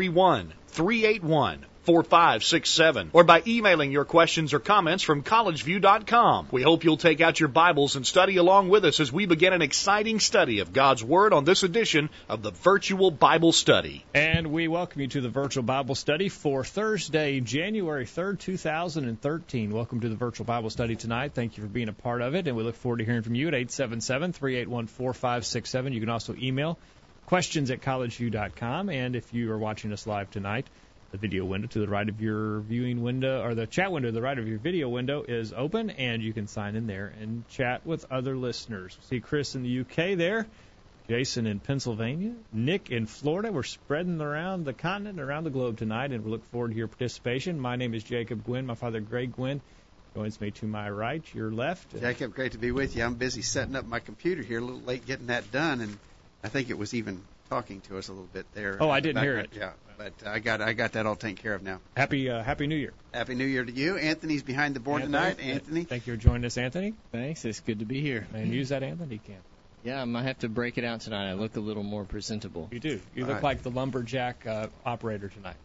331 381 4567 or by emailing your questions or comments from collegeview.com. We hope you'll take out your Bibles and study along with us as we begin an exciting study of God's Word on this edition of the Virtual Bible Study. And we welcome you to the Virtual Bible Study for Thursday, January 3rd, 2013. Welcome to the Virtual Bible Study tonight. Thank you for being a part of it, and we look forward to hearing from you at 877 381 4567. You can also email questions at collegeview.com. And if you are watching us live tonight, the video window to the right of your viewing window, or the chat window to the right of your video window, is open, and you can sign in there and chat with other listeners. See Chris in the UK there, Jason in Pennsylvania, Nick in Florida. We're spreading around the continent, around the globe tonight, and we look forward to your participation. My name is Jacob Gwynn. My father, Greg Gwynn, joins me to my right, your left. Jacob, great to be with you. I'm busy setting up my computer here, a little late getting that done, and I think it was even talking to us a little bit there. Oh, I didn't hear it. Yeah, but I got I got that all taken care of now. Happy uh, Happy New Year. Happy New Year to you. Anthony's behind the board Anthony, tonight. Anthony, thank you for joining us, Anthony. Thanks. It's good to be here. And use that Anthony cam. Yeah, I might have to break it out tonight. I look a little more presentable. You do. You All look right. like the lumberjack uh, operator tonight.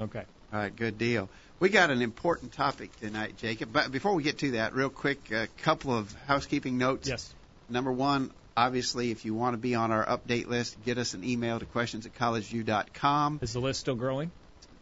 Okay. all right, good deal. We got an important topic tonight, Jacob. But before we get to that, real quick, a couple of housekeeping notes. Yes. Number one, obviously, if you want to be on our update list, get us an email to questions at collegeview.com. Is the list still growing?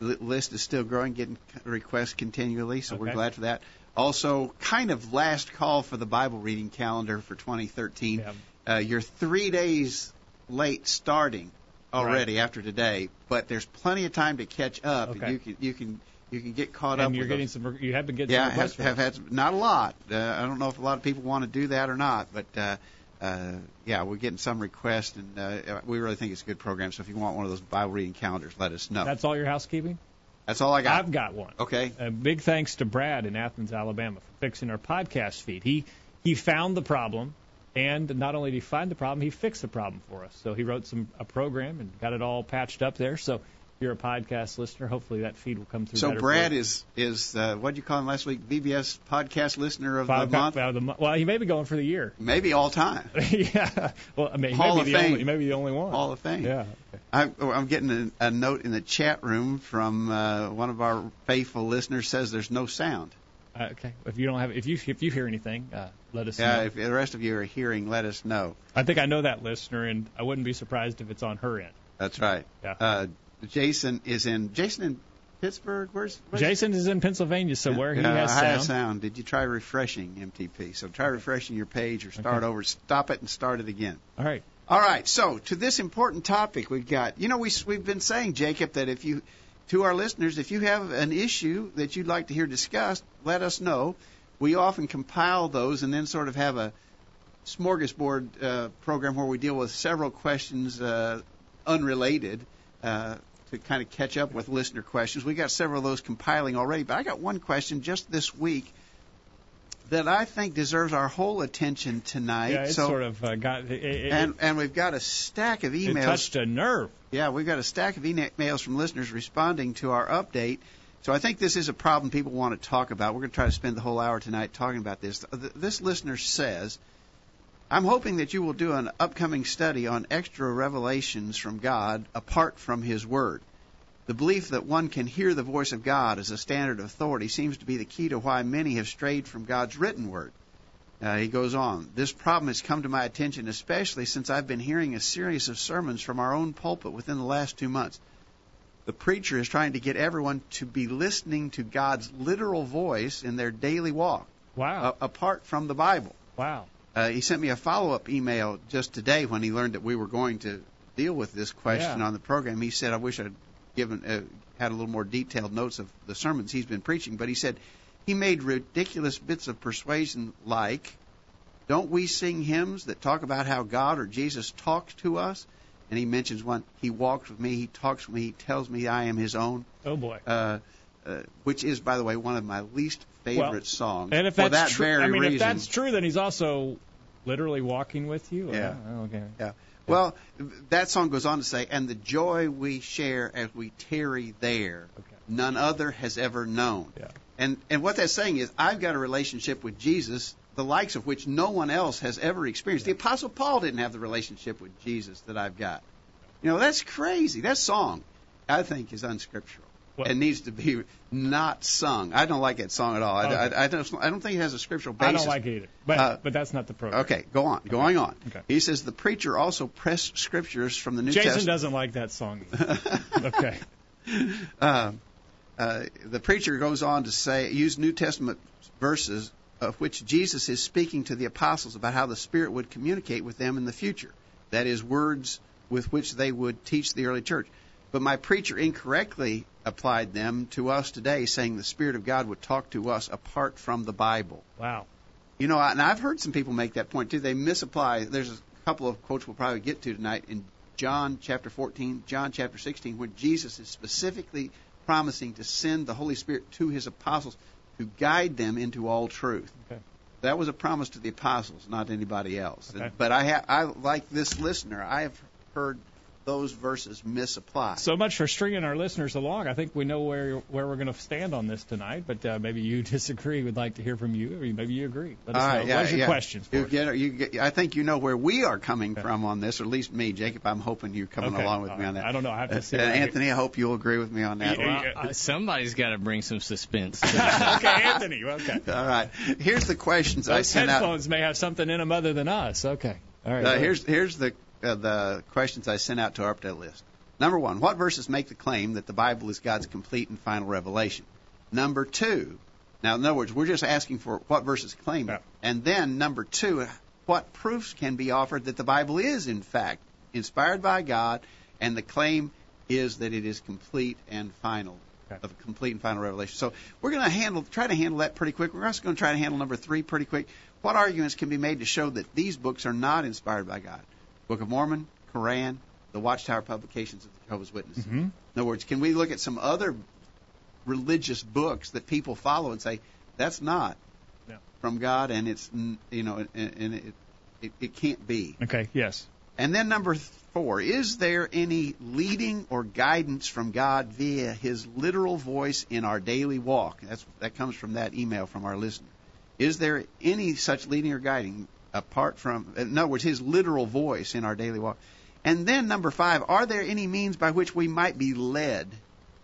The list is still growing, getting requests continually, so we're glad for that. Also, kind of last call for the Bible reading calendar for 2013. Yeah. Uh, you're three days late starting already after today, but there's plenty of time to catch up, Okay. and you can you can you can get caught up. And you're with getting those. some. You have been getting Yeah, some have, have had not a lot. Uh, I don't know if a lot of people want to do that or not, but uh, uh, yeah, we're getting some requests, and uh, we really think it's a good program. So if you want one of those Bible reading calendars, let us know. That's all your housekeeping? That's all I got. I've got one. Okay. A big thanks to Brad in Athens, Alabama, for fixing our podcast feed. He he found the problem, and not only did he find the problem, he fixed the problem for us. So he wrote some a program and got it all patched up there. So you're a podcast listener, hopefully that feed will come through. So Brad is is uh, what would you call him last week? VBS podcast listener of Five the month, out of the well, he may be going for the year. maybe all time, yeah. Well, I mean, he may be the only. He may be the only one. Hall of Fame. Yeah. I, I'm getting a, a note in the chat room from uh, one of our faithful listeners says there's no sound. Uh, okay. If you don't have, if you if you hear anything, uh, let us know. Yeah, know. if the rest of you are hearing, let us know. I think I know that listener, and I wouldn't be surprised if it's on her end. That's right. Yeah. Uh, Jason is in Jason in Pittsburgh. Where's, where's Jason is in Pennsylvania, so where he yeah, has sound. sound. Did you try refreshing MTP? So try refreshing your page or start Okay. over. Stop it and start it again. All right. All right, so to this important topic we've got, you know, we, we've been saying, Jacob, that if you, to our listeners, if you have an issue that you'd like to hear discussed, let us know. We often compile those and then sort of have a smorgasbord uh, program where we deal with several questions uh, unrelated uh, to kind of catch up with listener questions. We got several of those compiling already, but I got one question just this week that I think deserves our whole attention tonight. Yeah, it so, sort of uh, got it, it, and and we've got a stack of it emails. touched a nerve. Yeah, we've got a stack of emails from listeners responding to our update. So I think this is a problem people want to talk about. We're going to try to spend the whole hour tonight talking about this. This listener says, "I'm hoping that you will do an upcoming study on extra revelations from God apart from His Word. The belief that one can hear the voice of God as a standard of authority seems to be the key to why many have strayed from God's written Word." Uh, he goes on, This problem has come to my attention especially since I've been hearing a series of sermons from our own pulpit within the last two months. The preacher is trying to get everyone to be listening to God's literal voice in their daily walk, Wow. uh, apart from the Bible. wow. Uh, he sent me a follow up email just today when he learned that we were going to deal with this question Yeah. on the program. He said, I wish I'd given uh, had a little more detailed notes of the sermons he's been preaching, but he said he made ridiculous bits of persuasion like, Don't we sing hymns that talk about how God or Jesus talked to us? and he mentions one. He walks with me, he talks with me, he tells me I am his own. Oh boy. Uh, uh, which is, by the way, one of my least favorite Well, songs. And if for that's that true, very I mean, reason. if that's true, then he's also literally walking with you. Yeah. Oh, okay. Yeah. Well, that song goes on to say, "And the joy we share as we tarry there, Okay. none other has ever known." Yeah. And and what that's saying is, I've got a relationship with Jesus, the likes of which no one else has ever experienced. The Apostle Paul didn't have the relationship with Jesus that I've got. You know, that's crazy. That song, I think, is unscriptural. Well- it needs to be not sung. I don't like that song at all. I, Okay. I, I don't. I don't think it has a scriptural basis. I don't like it either. But Uh, but that's not the program. Okay, go on. Going on. Okay. He says the preacher also pressed scriptures from the New Jason Testament. Jason doesn't like that song. okay. Uh, uh, the preacher goes on to say, use New Testament verses of which Jesus is speaking to the apostles about how the Spirit would communicate with them in the future. That is, words with which they would teach the early church. But my preacher incorrectly applied them to us today, saying the Spirit of God would talk to us apart from the Bible. Wow. You know, and I've heard some people make that point too. They misapply. There's a couple of quotes we'll probably get to tonight in John chapter 14, John chapter 16, where Jesus is specifically promising to send the Holy Spirit to his apostles to guide them into all truth. Okay. That was a promise to the apostles, not anybody else. Okay. But I, ha- I like this listener. I have heard those verses misapply. So much for stringing our listeners along. I think we know where where we're going to stand on this tonight. But uh, maybe you disagree. We'd like to hear from you. Or maybe you agree. Let us All know. right, yeah, What's your yeah. questions? For You us? get, you get, I think you know where we are coming from on this, or at least me, Jacob. I'm hoping you're coming Okay. along with All me on that. I don't know. I have to Uh, see. uh, what I hear. Anthony, I hope you'll agree with me on that. Yeah, one. yeah. Uh, somebody's got to bring some suspense. To okay, Anthony. Okay. All right. Here's the questions I Those sent out. headphones may have something in them other than us. Okay. All right. Uh, here's here's the uh, the questions I sent out to our update list. Number one, what verses make the claim that the Bible is God's complete and final revelation? Number two, now in other words, we're just asking for what verses claim it. Yeah. And then number two, what proofs can be offered that the Bible is in fact inspired by God, and the claim is that it is complete and final, of complete and final revelation. So we're going to handle try to handle that pretty quick. We're also going to try to handle number three pretty quick. What arguments can be made to show that these books are not inspired by God? Book of Mormon, Koran, the Watchtower publications of the Jehovah's Witnesses. Mhm. In other words, can we look at some other religious books that people follow and say that's not Yeah. from God, and it's you know, and, and it, it it can't be. Okay. Yes. And then number four, is there any leading or guidance from God via His literal voice in our daily walk? That's that comes from that email from our listener. Is there any such leading or guiding apart from, in other words, His literal voice in our daily walk? And then number five, are there any means by which we might be led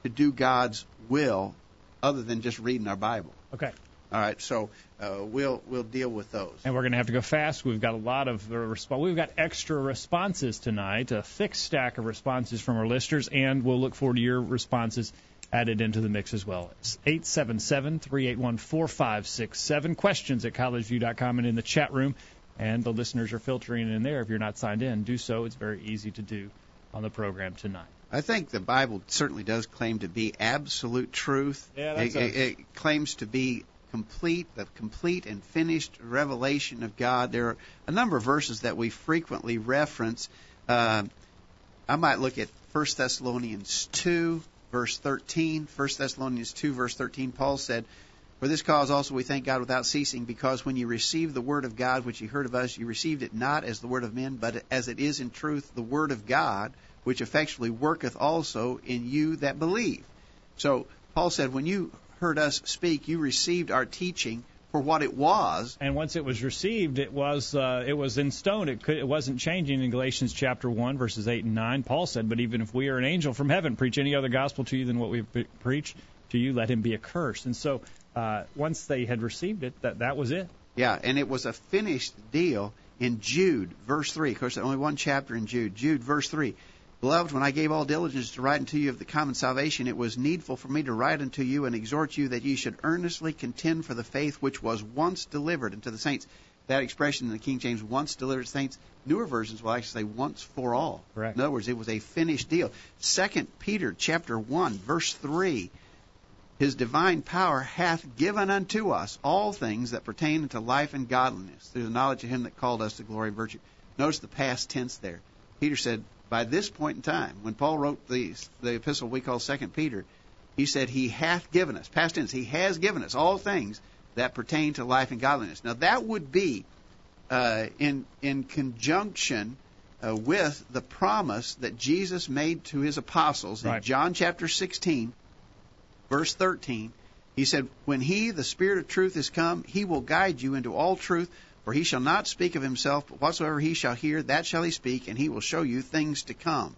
to do God's will other than just reading our Bible? Okay. All right, so uh, we'll we'll deal with those. And we're going to have to go fast. We've got a lot of uh, resp- We've got extra responses tonight, a thick stack of responses from our listeners, and we'll look forward to your responses added into the mix as well. It's 877-381-4567. Questions at collegeview.com and in the chat room. And the listeners are filtering in there. If you're not signed in, do so. It's very easy to do on the program tonight. I think the Bible certainly does claim to be absolute truth. Yeah, that's it, a- it, claims to be complete, the complete and finished revelation of God. There are a number of verses that we frequently reference. Uh, I might look at 1 Thessalonians 2, verse 13. 1 Thessalonians 2, verse 13, Paul said, For this cause also we thank God without ceasing, because when you received the word of God which you heard of us, you received it not as the word of men, but as it is in truth the word of God, which effectually worketh also in you that believe. So Paul said, when you heard us speak, you received our teaching for what it was. And once it was received, it was uh, it was in stone. It could, it wasn't changing in Galatians chapter one verses eight and nine. Paul said, "But even if we are an angel from heaven preach any other gospel to you than what we've pre- preached to you, let him be accursed." And so, uh, once they had received it, that that was it. Yeah, and it was a finished deal in Jude, verse 3. Of course, there's only one chapter in Jude. Jude, verse 3. Beloved, when I gave all diligence to write unto you of the common salvation, it was needful for me to write unto you and exhort you that ye should earnestly contend for the faith which was once delivered unto the saints. That expression in the King James, once delivered to saints, newer versions will actually say once for all. Correct. In other words, it was a finished deal. Second Peter chapter 1, verse 3 his divine power hath given unto us all things that pertain unto life and godliness through the knowledge of him that called us to glory and virtue. Notice the past tense there. Peter said, by this point in time, when Paul wrote the the epistle we call Second Peter, he said he hath given us, past tense, he has given us all things that pertain to life and godliness. Now that would be uh, in in conjunction uh, with the promise that Jesus made to his apostles Right. in John chapter 16, verse 13. He said, When he, the Spirit of truth, is come, he will guide you into all truth, for he shall not speak of himself, but whatsoever he shall hear, that shall he speak, and he will show you things to come.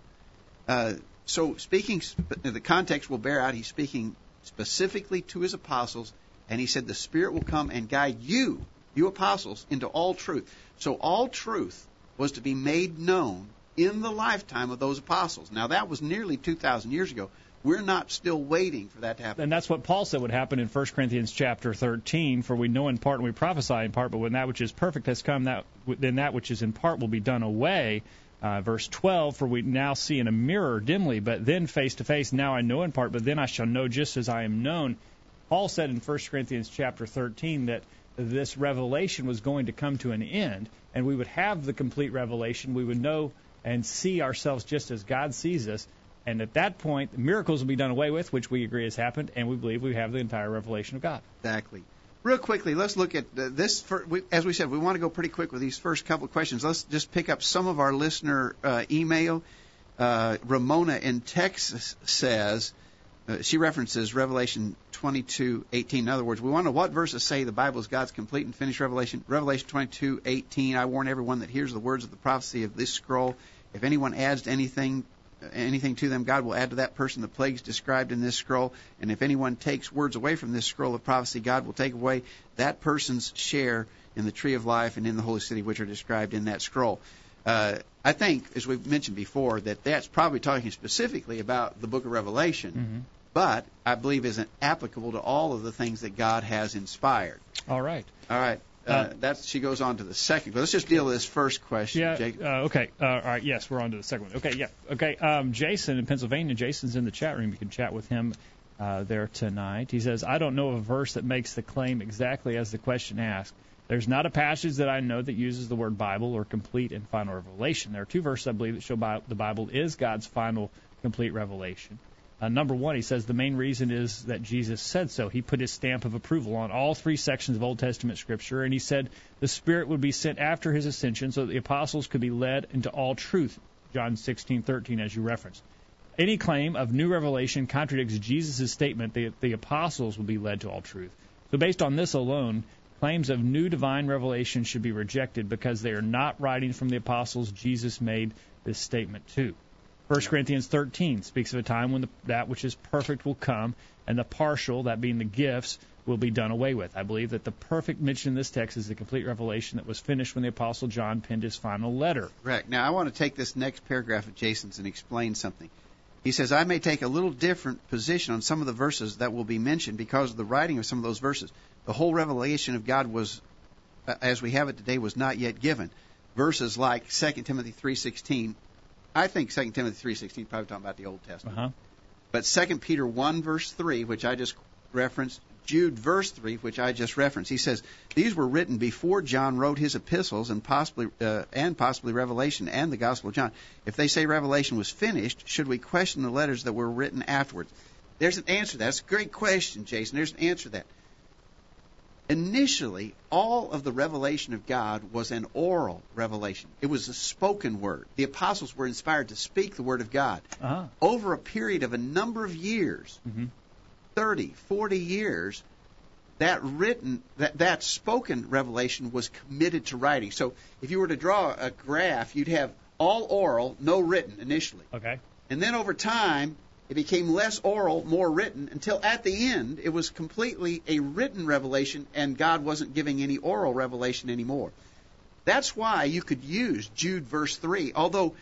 Uh, so, speaking, the context will bear out, he's speaking specifically to his apostles, and he said, The Spirit will come and guide you, you apostles, into all truth. So, all truth was to be made known in the lifetime of those apostles. Now, that was nearly 2,000 years ago. We're not still waiting for that to happen. And that's what Paul said would happen in 1 Corinthians chapter 13. For we know in part and we prophesy in part, but when that which is perfect has come, that then that which is in part will be done away. Uh, verse 12, for we now see in a mirror dimly, but then face to face. Now I know in part, but then I shall know just as I am known. Paul said in 1 Corinthians chapter 13 that this revelation was going to come to an end, and we would have the complete revelation. We would know and see ourselves just as God sees us. And at that point, miracles will be done away with, which we agree has happened, and we believe we have the entire revelation of God. Exactly. Real quickly, let's look at uh, this. For, we, as we said, we want to go pretty quick with these first couple of questions. Let's just pick up some of our listener uh, email. Uh, Ramona in Texas says uh, she references Revelation 22:18. In other words, we want to what verses say the Bible is God's complete and finished revelation. Revelation 22:18. I warn everyone that hears the words of the prophecy of this scroll. If anyone adds to anything anything to them, God will add to that person the plagues described in this scroll. And if anyone takes words away from this scroll of prophecy, God will take away that person's share in the tree of life and in the holy city, which are described in that scroll. Uh, I think, as we've mentioned before, that that's probably talking specifically about the book of Revelation, but I believe isn't applicable to all of the things that God has inspired. All right. All right. Uh, Uh, that's she goes on to the second. But let's just deal with this first question, Yeah. Jake. Uh, okay. Uh, all right. Yes, we're on to the second one. Okay. Yeah. Okay. Um, Jason in Pennsylvania. Jason's in the chat room. You can chat with him uh, there tonight. He says, "I don't know of a verse that makes the claim exactly as the question asked. There's not a passage that I know that uses the word Bible or complete and final revelation. There are two verses I believe that show Bi- the Bible is God's final complete revelation. Uh, number one, he says the main reason is that Jesus said so. He put his stamp of approval on all three sections of Old Testament Scripture, and he said the Spirit would be sent after his ascension so that the apostles could be led into all truth. John 16:13, as you referenced. Any claim of new revelation contradicts Jesus' statement that the apostles will be led to all truth. So, based on this alone, claims of new divine revelation should be rejected because they are not writing from the apostles Jesus made this statement to. 1 Corinthians 13 speaks of a time when the, that which is perfect will come, and the partial, that being the gifts, will be done away with. I believe that the perfect mention in this text is the complete revelation that was finished when the Apostle John penned his final letter. Correct. Now, I want to take this next paragraph of Jason's and explain something. He says, I may take a little different position on some of the verses that will be mentioned because of the writing of some of those verses. The whole revelation of God was, as we have it today, was not yet given. Verses like 2 Timothy 3.16, I think 2 Timothy 3.16 probably talking about the Old Testament. Uh-huh. But 2 Peter 1, verse 3, which I just referenced, Jude, verse 3, which I just referenced, he says, These were written before John wrote his epistles and possibly, uh, and possibly Revelation and the Gospel of John. If they say Revelation was finished, should we question the letters that were written afterwards? There's an answer to that. That's a great question, Jason. There's an answer to that. Initially, all of the revelation of God was an oral revelation. It was a spoken word. The apostles were inspired to speak the word of God Uh-huh. over a period of a number of years, Mhm. 30, 40 years, that written, that, that spoken revelation was committed to writing. So if you were to draw a graph, you'd have all oral, no written initially. Okay. And then over time, it became less oral, more written, until at the end, it was completely a written revelation, and God wasn't giving any oral revelation anymore. That's why you could use Jude verse 3. Although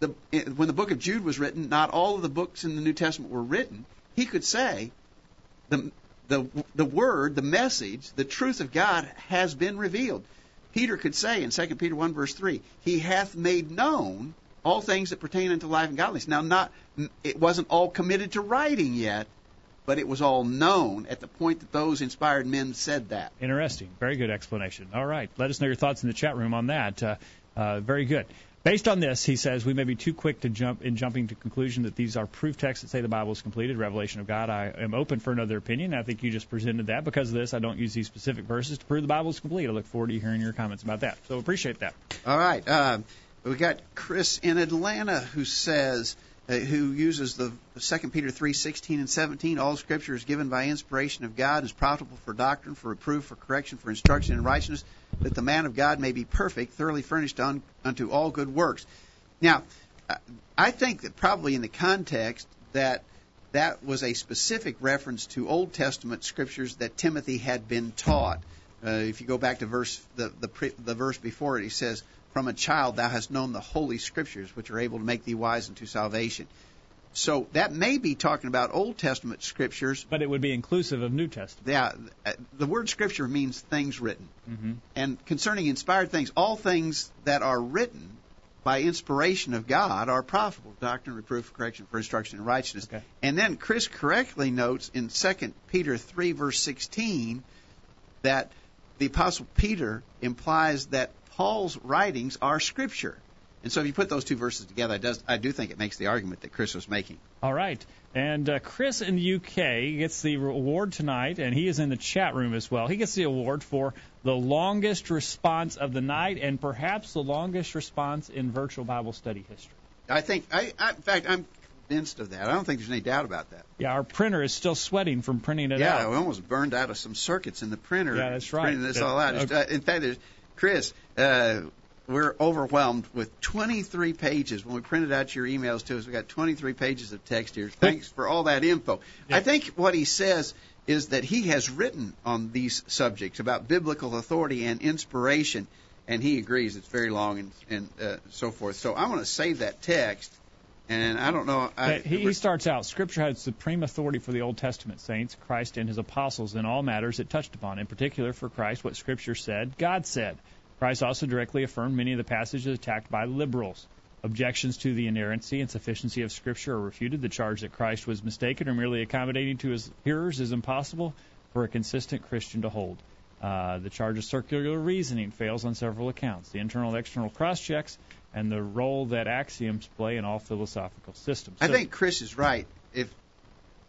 the, when the book of Jude was written, not all of the books in the New Testament were written, he could say, the, the, the word, the message, the truth of God has been revealed. Peter could say in 2 Peter 1 verse 3, He hath made known all things that pertain unto life and godliness. Now, not it wasn't all committed to writing yet, but it was all known at the point that those inspired men said that. Interesting. Very good explanation. All right. Let us know your thoughts in the chat room on that. Uh, uh, very good. Based on this, he says we may be too quick to jump in jumping to conclusion that these are proof texts that say the Bible is completed, revelation of God. I am open for another opinion. I think you just presented that. Because of this, I don't use these specific verses to prove the Bible is complete. I look forward to hearing your comments about that. So appreciate that. All right. Uh, we got Chris in Atlanta who says, uh, who uses the 2 Peter 3:16 and 17. All Scripture is given by inspiration of God, is profitable for doctrine, for reproof, for correction, for instruction in righteousness, that the man of God may be perfect, thoroughly furnished un, unto all good works. Now, I think that probably in the context that that was a specific reference to Old Testament scriptures that Timothy had been taught. Uh, if you go back to verse the, the the verse before it, he says, "From a child thou hast known the holy scriptures, which are able to make thee wise unto salvation." So that may be talking about Old Testament scriptures, but it would be inclusive of New Testament. Yeah, the word scripture means things written, mm-hmm. and concerning inspired things, all things that are written by inspiration of God are profitable doctrine, reproof, correction, for instruction in righteousness. Okay. And then Chris correctly notes in 2 Peter 3 verse 16 that the apostle Peter implies that Paul's writings are scripture. And so if you put those two verses together, I, does, I do think it makes the argument that Chris was making. All right. And uh, Chris in the UK gets the award tonight, and he is in the chat room as well. He gets the award for the longest response of the night and perhaps the longest response in virtual Bible study history. I think, I, I, in fact, I'm convinced of that. I don't think there's any doubt about that. Yeah, our printer is still sweating from printing it yeah, out. Yeah, we almost burned out of some circuits in the printer. Yeah, that's right. Printing this all out. Okay. Uh, in fact, there's, Chris, uh, we're overwhelmed with 23 pages. When we printed out your emails to us, we got 23 pages of text here. Thanks for all that info. Yeah. I think what he says is that he has written on these subjects about biblical authority and inspiration, and he agrees it's very long and, and uh, so forth. So I'm going to save that text. And I don't know. I, he, he starts out Scripture has supreme authority for the Old Testament saints, Christ and his apostles in all matters it touched upon. In particular, for Christ, what Scripture said, God said. Christ also directly affirmed many of the passages attacked by liberals. Objections to the inerrancy and sufficiency of Scripture are refuted. The charge that Christ was mistaken or merely accommodating to his hearers is impossible for a consistent Christian to hold. Uh, the charge of circular reasoning fails on several accounts. The internal and external cross checks and the role that axioms play in all philosophical systems. So, I think Chris is right. If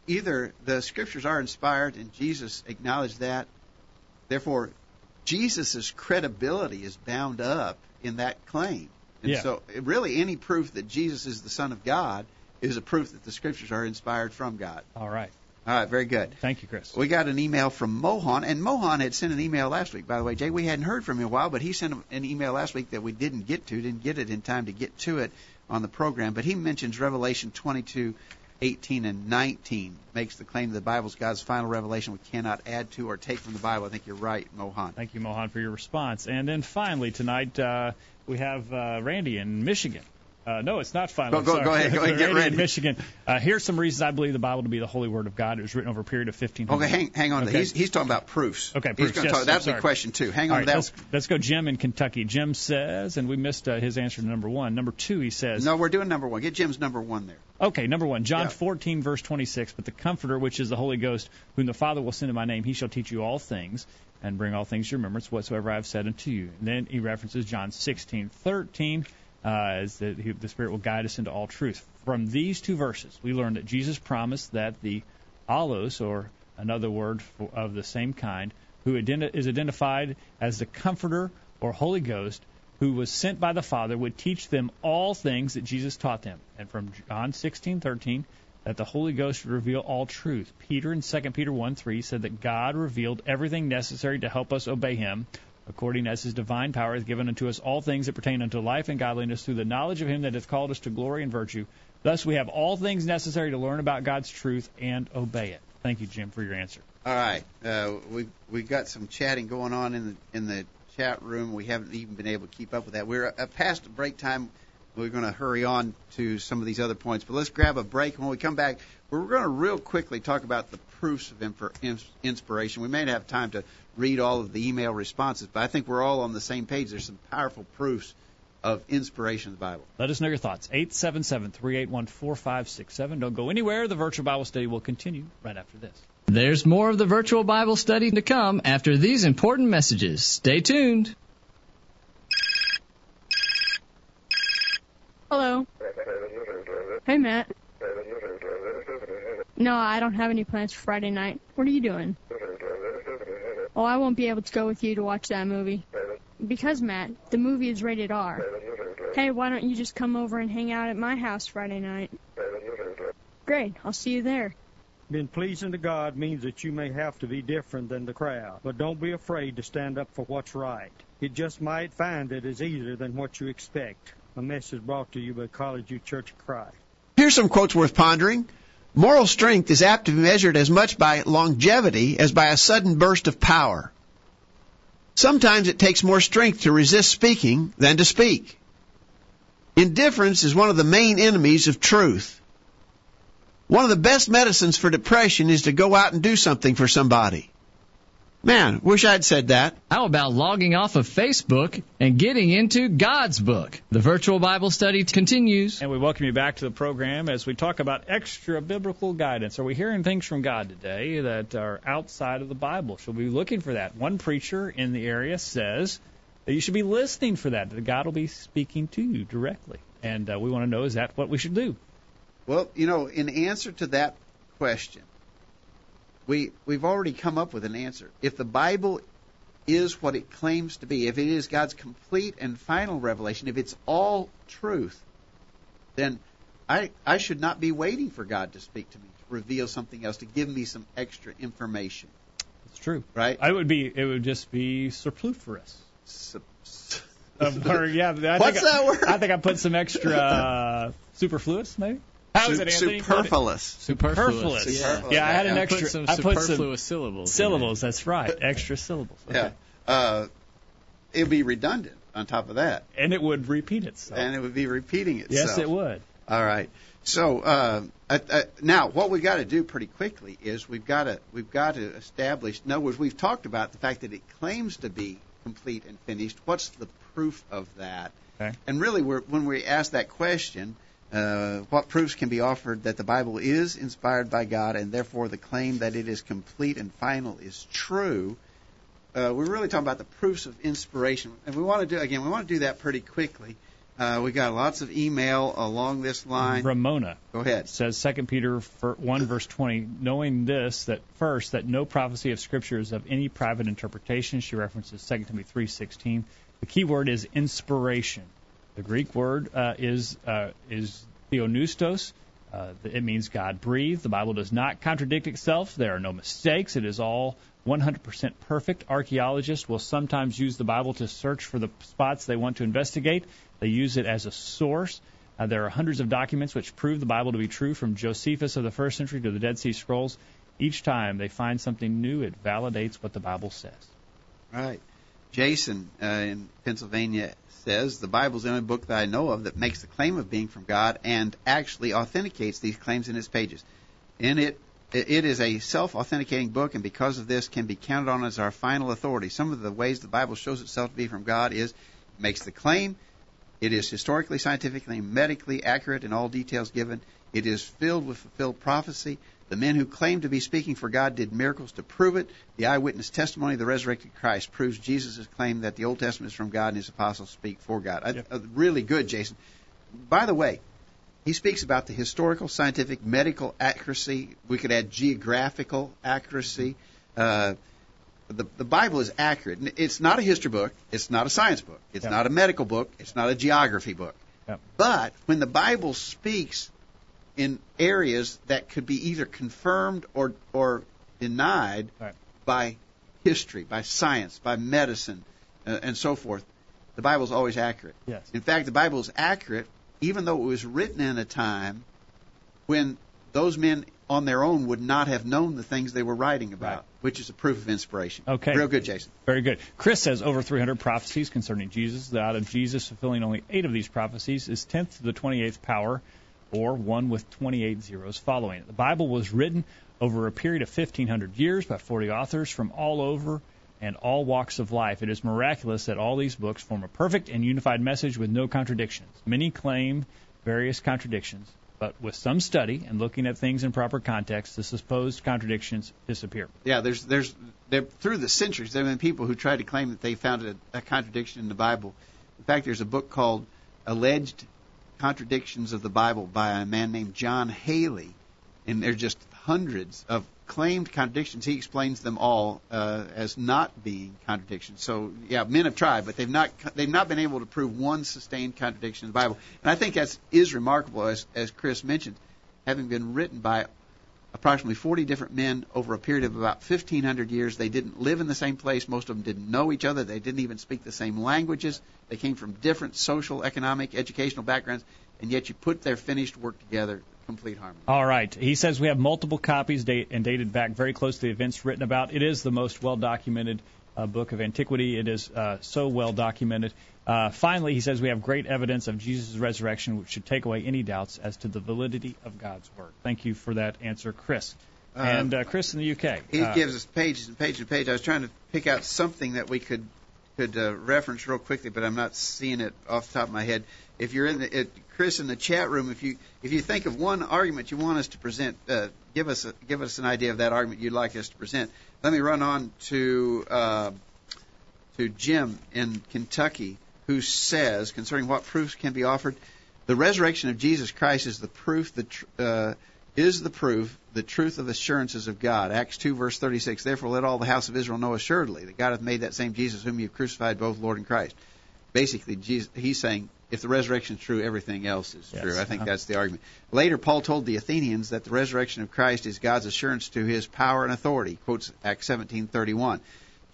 either the scriptures are inspired and Jesus acknowledged that, therefore Jesus' credibility is bound up in that claim. And yeah. so, really, any proof that Jesus is the Son of God is a proof that the Scriptures are inspired from God. All right. All right, very good. Thank you, Chris. We got an email from Mohan, and Mohan had sent an email last week. By the way, Jay, we hadn't heard from him in a while, but he sent an email last week that we didn't get to, didn't get it in time to get to it on the program. But he mentions Revelation 22 18 and 19 makes the claim that the Bible is God's final revelation. We cannot add to or take from the Bible. I think you're right, Mohan. Thank you, Mohan, for your response. And then finally tonight uh, we have uh, Randy in Michigan. Uh, no, it's not final. Go, go, go ahead. Go ahead. Get ready. Michigan. Uh, here's some reasons I believe the Bible to be the holy word of God. It was written over a period of 15. Okay, hang, hang on. Okay. He's, he's talking about proofs. Okay, proofs. He's yes, talk, that's the question too. Hang on right. Let's, let's, go, Jim in Kentucky. Jim says, and we missed uh, his answer to number one. Number two, he says. No, we're doing number one. Get Jim's number one there. Okay, number one, John yeah. 14, verse 26. But the Comforter, which is the Holy Ghost, whom the Father will send in my name, he shall teach you all things and bring all things to your remembrance whatsoever I have said unto you. And then he references John 16, 13 uh, is that he, the Spirit will guide us into all truth. From these two verses, we learn that Jesus promised that the allos, or another word for, of the same kind, who identi- is identified as the Comforter or Holy Ghost, who was sent by the Father, would teach them all things that Jesus taught them. And from John 16:13, that the Holy Ghost would reveal all truth. Peter in 2 Peter 1:3 said that God revealed everything necessary to help us obey Him according as his divine power hath given unto us all things that pertain unto life and godliness through the knowledge of him that hath called us to glory and virtue. Thus we have all things necessary to learn about God's truth and obey it. Thank you, Jim, for your answer. All right, uh, we we got some chatting going on in the in the chat room. We haven't even been able to keep up with that. We're uh, past break time. We're going to hurry on to some of these other points, but let's grab a break. When we come back, we're going to real quickly talk about the proofs of inspiration. We may not have time to read all of the email responses, but I think we're all on the same page. There's some powerful proofs of inspiration of the Bible. Let us know your thoughts. 877 381 4567. Don't go anywhere. The virtual Bible study will continue right after this. There's more of the virtual Bible study to come after these important messages. Stay tuned. I don't have any plans for Friday night. What are you doing? Oh, I won't be able to go with you to watch that movie. Because, Matt, the movie is rated R. Hey, why don't you just come over and hang out at my house Friday night? Great, I'll see you there. Being pleasing to God means that you may have to be different than the crowd, but don't be afraid to stand up for what's right. It just might find that it is easier than what you expect. A message brought to you by College View Church of Christ. Here's some quotes worth pondering. Moral strength is apt to be measured as much by longevity as by a sudden burst of power. Sometimes it takes more strength to resist speaking than to speak. Indifference is one of the main enemies of truth. One of the best medicines for depression is to go out and do something for somebody. Man, wish I'd said that. How about logging off of Facebook and getting into God's book? The virtual Bible study continues. And we welcome you back to the program as we talk about extra biblical guidance. Are we hearing things from God today that are outside of the Bible? Should we be looking for that? One preacher in the area says that you should be listening for that, that God will be speaking to you directly. And uh, we want to know is that what we should do? Well, you know, in answer to that question, we we've already come up with an answer. If the Bible is what it claims to be, if it is God's complete and final revelation, if it's all truth, then I I should not be waiting for God to speak to me, to reveal something else, to give me some extra information. It's true. Right? I would be. It would just be superfluous. Sup- Um, or, yeah, I What's think I, that word? I think I put some extra uh, superfluous, maybe. How is it, Anthony? Superfluous. Superfluous. Superfluous. Yeah, I had an I extra. put some I put some superfluous syllables. syllables. That's right. Extra syllables. Yeah. Uh, it'd be redundant on top of that, And it would repeat itself. and it would be repeating itself. yes, it would. All right. So uh, uh, uh, now, what we've got to do pretty quickly is we've got to we've got to establish. In other words, we've talked about the fact that it claims to be complete and finished. What's the proof of that? Okay. And really, we're, when we ask that question, uh, what proofs can be offered that the Bible is inspired by God, and therefore the claim that it is complete and final is true? Uh, we're really talking about the proofs of inspiration, and we want to do again. We want to do that pretty quickly. Uh, we got lots of email along this line. Ramona Go ahead. says 2 Peter 1 verse 20, knowing this, that first, that no prophecy of Scripture is of any private interpretation. She references 2 Timothy 3.16. The key word is inspiration. The Greek word uh, is uh, is theopneustos. Uh, it means God breathed. The Bible does not contradict itself. There are no mistakes. It is all 100% perfect. Archaeologists will sometimes use the Bible to search for the spots they want to investigate. They use it as a source. Uh, there are hundreds of documents which prove the Bible to be true, from Josephus of the first century to the Dead Sea Scrolls. Each time they find something new, it validates what the Bible says. Right. Jason uh, in Pennsylvania says the Bible is the only book that I know of that makes the claim of being from God and actually authenticates these claims in its pages. In it, it is a self-authenticating book, and because of this, can be counted on as our final authority. Some of the ways the Bible shows itself to be from God is it makes the claim, it is historically, scientifically, medically accurate in all details given. It is filled with fulfilled prophecy. The men who claimed to be speaking for God did miracles to prove it. The eyewitness testimony of the resurrected Christ proves Jesus' claim that the Old Testament is from God and his apostles speak for God. I- Yep. really good, Jason. By the way, he speaks about the historical, scientific, medical accuracy. We could add geographical accuracy. Uh, the, the Bible is accurate. It's not a history book. It's not a science book. It's Yeah. not a medical book. It's not a geography book. Yeah. But when the Bible speaks in areas that could be either confirmed or or denied Right. by history, by science, by medicine, uh, and so forth, the Bible is always accurate. Yes. In fact, the Bible is accurate even though it was written in a time when those men on their own would not have known the things they were writing about, Right. which is a proof of inspiration. Okay. Real good, Jason. Very good. Chris says over 300 prophecies concerning Jesus. That out of Jesus fulfilling only eight of these prophecies is 10th to the 28th power, or one with 28 zeros following it. The Bible was written over a period of 1,500 years by 40 authors from all over and all walks of life. It is miraculous that all these books form a perfect and unified message with no contradictions. Many claim various contradictions, but with some study and looking at things in proper context, the supposed contradictions disappear. Yeah, there's there's there, through the centuries there have been people who tried to claim that they found a, a contradiction in the Bible. In fact, there's a book called Alleged Contradictions of the Bible by a man named John Haley, and there's just hundreds of claimed contradictions. He explains them all uh, as not being contradictions. So yeah, men have tried, but they've not they've not been able to prove one sustained contradiction in the Bible. And I think that is remarkable, as as Chris mentioned, having been written by approximately 40 different men over a period of about 1,500 years. They didn't live in the same place. Most of them didn't know each other. They didn't even speak the same languages. They came from different social, economic, educational backgrounds, and yet you put their finished work together, complete harmony. All right. He says we have multiple copies date and dated back very close to the events written about. It is the most well documented book of antiquity. It is uh, so well documented. Uh, finally, he says we have great evidence of Jesus' resurrection, which should take away any doubts as to the validity of God's word. Thank you for that answer, Chris. Uh, and uh, Chris in the UK. He gives us pages and pages and pages. I was trying to pick out something that we could could uh, reference real quickly, but I'm not seeing it off the top of my head. If you're in the it, Chris in the chat room, if you if you think of one argument you want us to present, uh, give us a, give us an idea of that argument you'd like us to present. Let me run on to uh, to Jim in Kentucky who says, concerning what proofs can be offered, the resurrection of Jesus Christ is the proof, the tr- uh, is the proof, the truth of assurances of God. Acts 2, verse 36. Therefore, let all the house of Israel know assuredly that God hath made that same Jesus whom you crucified, both Lord and Christ. Basically, Jesus, he's saying if the resurrection is true, everything else is Yes. true. I think Uh-huh. that's the argument. Later, Paul told the Athenians that the resurrection of Christ is God's assurance to his power and authority. Quotes Acts 17:31.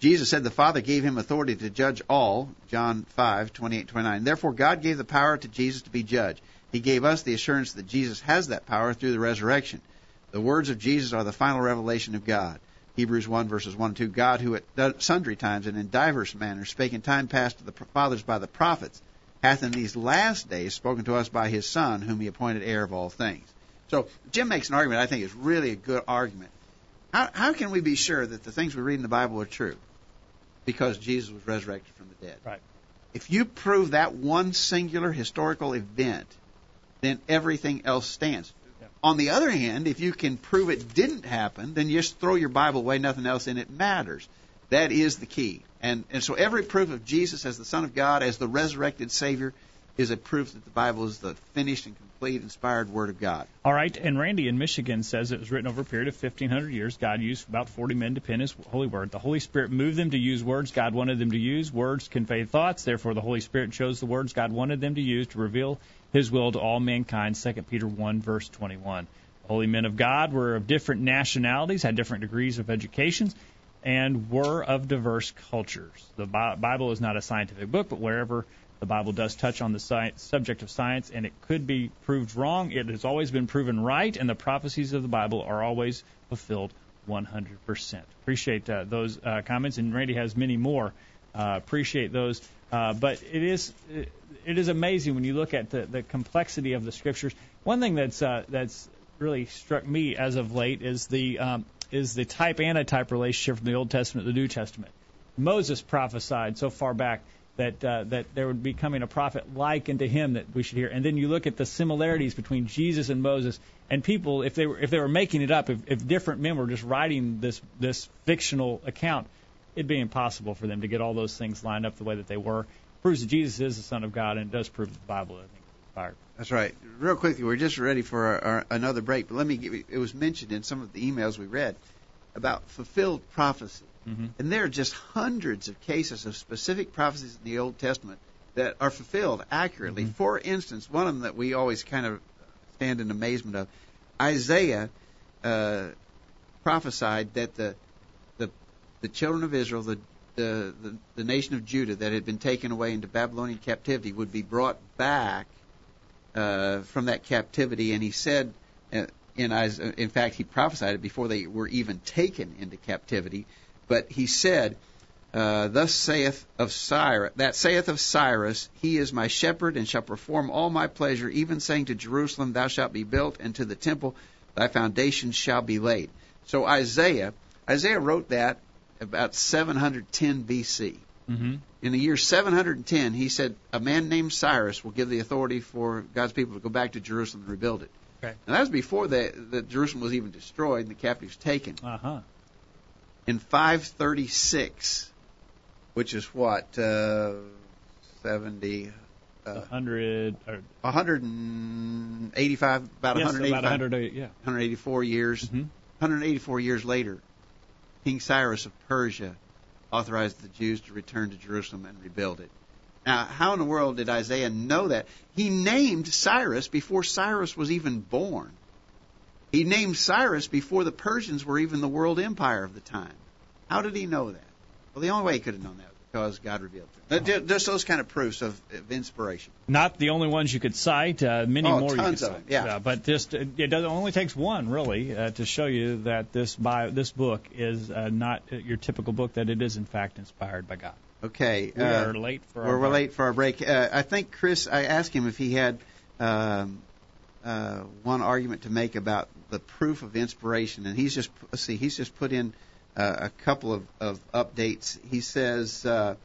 Jesus said the Father gave him authority to judge all, John 5:28, 29. Therefore, God gave the power to Jesus to be judge. He gave us the assurance that Jesus has that power through the resurrection. The words of Jesus are the final revelation of God. Hebrews 1 verses 1 and 2. God, who at sundry times and in divers manners spake in time past to the fathers by the prophets, hath in these last days spoken to us by his Son, whom he appointed heir of all things. So Jim makes an argument I think is really a good argument. How, how can we be sure that the things we read in the Bible are true? Because Jesus was resurrected from the dead. Right. If you prove that one singular historical event, then everything else stands. Yeah. On the other hand, if you can prove it didn't happen, then you just throw your Bible away, nothing else in it matters. That is the key. And, and so every proof of Jesus as the Son of God, as the resurrected Savior, is a proof that the Bible is the finished and complete, inspired Word of God. All right, and Randy in Michigan says it was written over a period of 1,500 years. God used about 40 men to pen His holy word. The Holy Spirit moved them to use words God wanted them to use. Words convey thoughts. Therefore, the Holy Spirit chose the words God wanted them to use to reveal His will to all mankind. 2 Peter 1, verse 21. The holy men of God were of different nationalities, had different degrees of educations, and were of diverse cultures. The Bible is not a scientific book, but wherever the Bible does touch on the science, subject of science, and it could be proved wrong. It has always been proven right, and the prophecies of the Bible are always fulfilled 100%. Appreciate uh, those uh, comments, and Randy has many more. Uh, appreciate those. Uh, but it is it is amazing when you look at the, the complexity of the scriptures. One thing that's uh, that's really struck me as of late is the um, is the type antitype relationship from the Old Testament to the New Testament. Moses prophesied so far back that uh, that there would be coming a prophet like unto him that we should hear. And then you look at the similarities between Jesus and Moses. And people, if they were if they were making it up, if, if different men were just writing this this fictional account, it'd be impossible for them to get all those things lined up the way that they were. proves that Jesus is the Son of God, and it does prove the Bible, I think, That's right. Real quickly, we're just ready for our, our, another break, but let me give you, it was mentioned in some of the emails we read about fulfilled prophecy. Mm-hmm. And there are just hundreds of cases of specific prophecies in the Old Testament that are fulfilled accurately. Mhm. For instance, one of them that we always kind of stand in amazement of, Isaiah uh, prophesied that the the the children of Israel, the, the the the nation of Judah that had been taken away into Babylonian captivity, would be brought back uh, from that captivity, and he said. Uh, in, Isaiah, in fact, he prophesied it before they were even taken into captivity. But he said, uh, "Thus saith of Cyrus, that saith of Cyrus, He is my shepherd, and shall perform all my pleasure, even saying to Jerusalem, Thou shalt be built, and to the temple, Thy foundations shall be laid." So Isaiah, Isaiah wrote that about 710 B.C. Mm-hmm. In the year 710, he said, "A man named Cyrus will give the authority for God's people to go back to Jerusalem and rebuild it." Okay. And that was before the, the Jerusalem was even destroyed and the captives taken. Uh huh. In 536, which is what uh, 70, uh, 100 or 185, about yes, 185, about 100. Yeah. 184 years Mhm. 184 years later, King Cyrus of Persia authorized the Jews to return to Jerusalem and rebuild it. Now, how in the world did Isaiah know that? He named Cyrus before Cyrus was even born. He named Cyrus before the Persians were even the world empire of the time. How did he know that? Well, the only way he could have known that because God revealed to him. Uh, Just those kind of proofs of, of inspiration. Not the only ones you could cite. Uh, many Oh, more you could tons of cite. them, yeah. but just it it doesn't only takes one really uh, to show you that this bio, this book is uh, not your typical book. That it is in fact inspired by God. Okay. We uh, are late for our We're, break. late for our break. Uh, I think Chris. I asked him if he had um, uh, one argument to make about the proof of inspiration, and he's just let's see. He's just put in uh, a couple of, of updates. He says uh,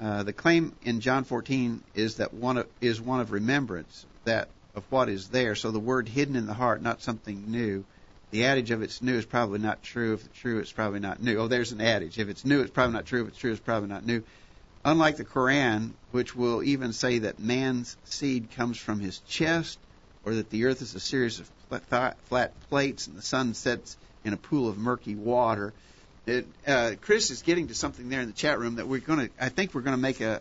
uh, the claim in John 14 is that one of, is one of remembrance that of what is there. So the word hidden in the heart, not something new. The adage of it's new is probably not true. If it's true, it's probably not new. Oh, there's an adage. If it's new, it's probably not true. If it's true, it's probably not new. Unlike the Quran, which will even say that man's seed comes from his chest, or that the earth is a series of flat, flat plates and the sun sets in a pool of murky water. It, uh, Chris is getting to something there in the chat room that we're going to. I think we're going to make a,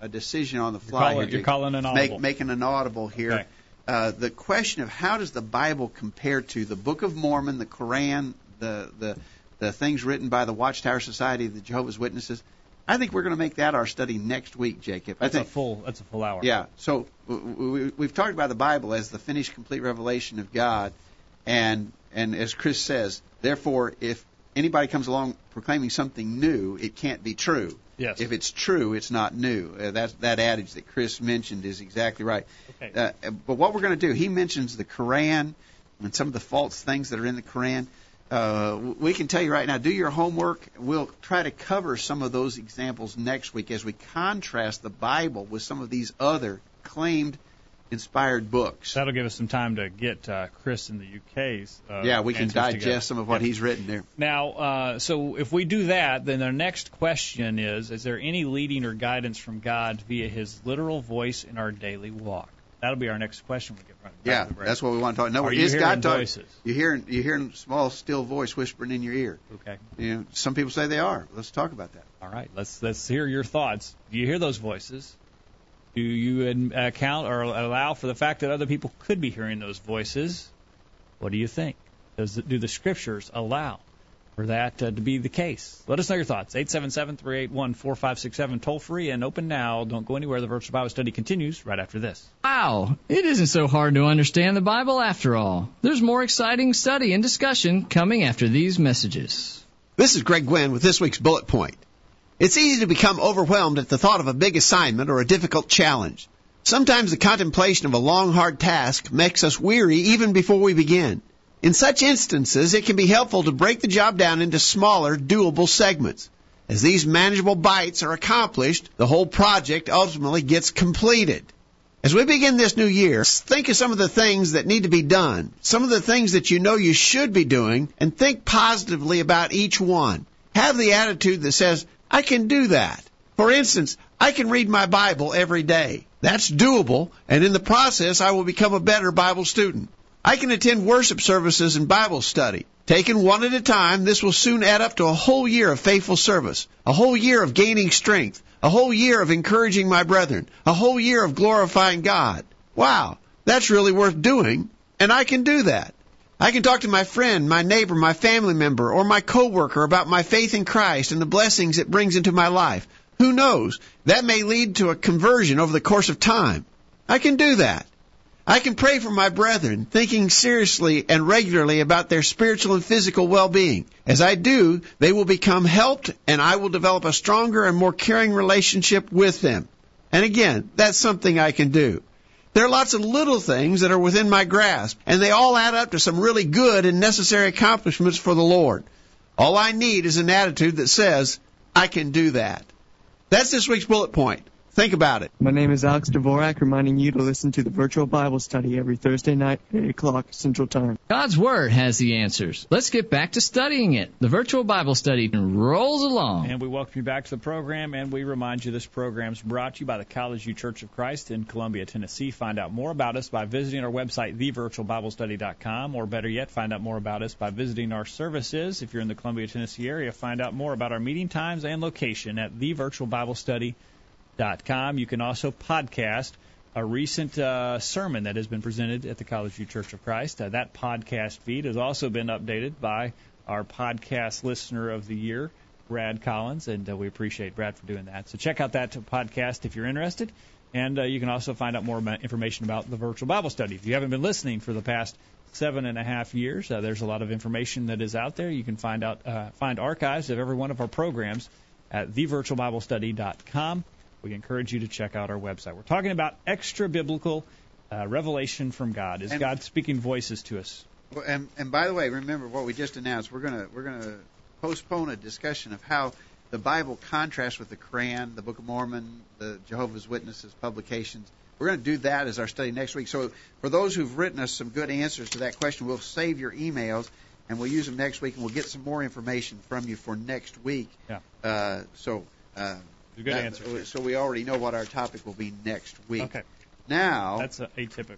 a a decision on the fly. calling- here, you're calling an audible. Make, making an audible here. Okay. Uh, the question of how does the Bible compare to the Book of Mormon, the Quran, the the the things written by the Watchtower Society, the Jehovah's Witnesses. I think we're going to make that our study next week, Jacob. That's a full. That's a full hour. yeah. So w- we, we've talked about the Bible as the finished, complete revelation of God, and and as Chris says, therefore, if anybody comes along proclaiming something new, it can't be true. Yes. If it's true, it's not new. Uh, that that adage that Chris mentioned is exactly right. Okay. Uh, but what we're going to do, he mentions the Quran and some of the false things that are in the Quran. Uh, we can tell you right now, do your homework. We'll try to cover some of those examples next week as we contrast the Bible with some of these other claimed inspired books. That'll give us some time to get uh, Chris in the UK's. Uh, yeah, we can digest together. some of what he's written there. Now, uh, so if we do that, then our next question is: Is there any leading or guidance from God via His literal voice in our daily walk? That'll be our next question. We get right Yeah, that's what we want to talk. No, Are is God talking? voices? You hearing you hearing small still voice whispering in your ear. okay. You know, some people say they are. Let's talk about that. All right, let's let's hear your thoughts. Do you hear those voices? Do you account or allow for the fact that other people could be hearing those voices? What do you think? Does the, do the scriptures allow for that uh, to be the case? Let us know your thoughts. 877-381-4567, toll free and open now. Don't go anywhere. The virtual Bible study continues right after this. Wow, it isn't so hard to understand the Bible after all. There's more exciting study and discussion coming after these messages. This is Greg Gwin with this week's bullet point. It's easy to become overwhelmed at the thought of a big assignment or a difficult challenge. Sometimes the contemplation of a long, hard task makes us weary even before we begin. In such instances, it can be helpful to break the job down into smaller, doable segments. As these manageable bites are accomplished, the whole project ultimately gets completed. As we begin this new year, think of some of the things that need to be done, some of the things that you know you should be doing, and think positively about each one. Have the attitude that says, I can do that. For instance, I can read my Bible every day. That's doable, and in the process, I will become a better Bible student. I can attend worship services and Bible study. Taken one at a time, this will soon add up to a whole year of faithful service, a whole year of gaining strength, a whole year of encouraging my brethren, a whole year of glorifying God. Wow, that's really worth doing, and I can do that. I can talk to my friend, my neighbor, my family member, or my coworker about my faith in Christ and the blessings it brings into my life. Who knows? That may lead to a conversion over the course of time. I can do that. I can pray for my brethren, thinking seriously and regularly about their spiritual and physical well-being. As I do, they will become helped and I will develop a stronger and more caring relationship with them. And again, that's something I can do. There are lots of little things that are within my grasp, and they all add up to some really good and necessary accomplishments for the Lord. All I need is an attitude that says, I can do that. That's this week's bullet point. Think about it. My name is Alex Dvorak, reminding you to listen to the virtual Bible study every Thursday night at 8 o'clock Central Time. God's Word has the answers. Let's get back to studying it. The virtual Bible study rolls along. And we welcome you back to the program, and we remind you this program is brought to you by the College View Church of Christ in Columbia, Tennessee. Find out more about us by visiting our website, thevirtualbiblestudy.com, or better yet, find out more about us by visiting our services. If you're in the Columbia, Tennessee area, find out more about our meeting times and location at thevirtualbiblestudy.com com. You can also podcast a recent uh, sermon that has been presented at the College View Church of Christ. Uh, that podcast feed has also been updated by our podcast listener of the year, Brad Collins, and uh, we appreciate Brad for doing that. So check out that podcast if you're interested. And uh, you can also find out more about information about the virtual Bible study. If you haven't been listening for the past seven and a half years, uh, there's a lot of information that is out there. You can find out uh, find archives of every one of our programs at thevirtualbiblestudy.com we encourage you to check out our website. We're talking about extra biblical uh, revelation from God. Is and, God speaking voices to us? And, and by the way, remember what we just announced. We're gonna we're gonna postpone a discussion of how the Bible contrasts with the Quran, the Book of Mormon, the Jehovah's Witnesses publications. We're going to do that as our study next week. So for those who've written us some good answers to that question, we'll save your emails and we'll use them next week, and we'll get some more information from you for next week. Yeah. Uh, so. Uh, good that, answer. So we already know what our topic will be next week. Okay. Now. That's atypical.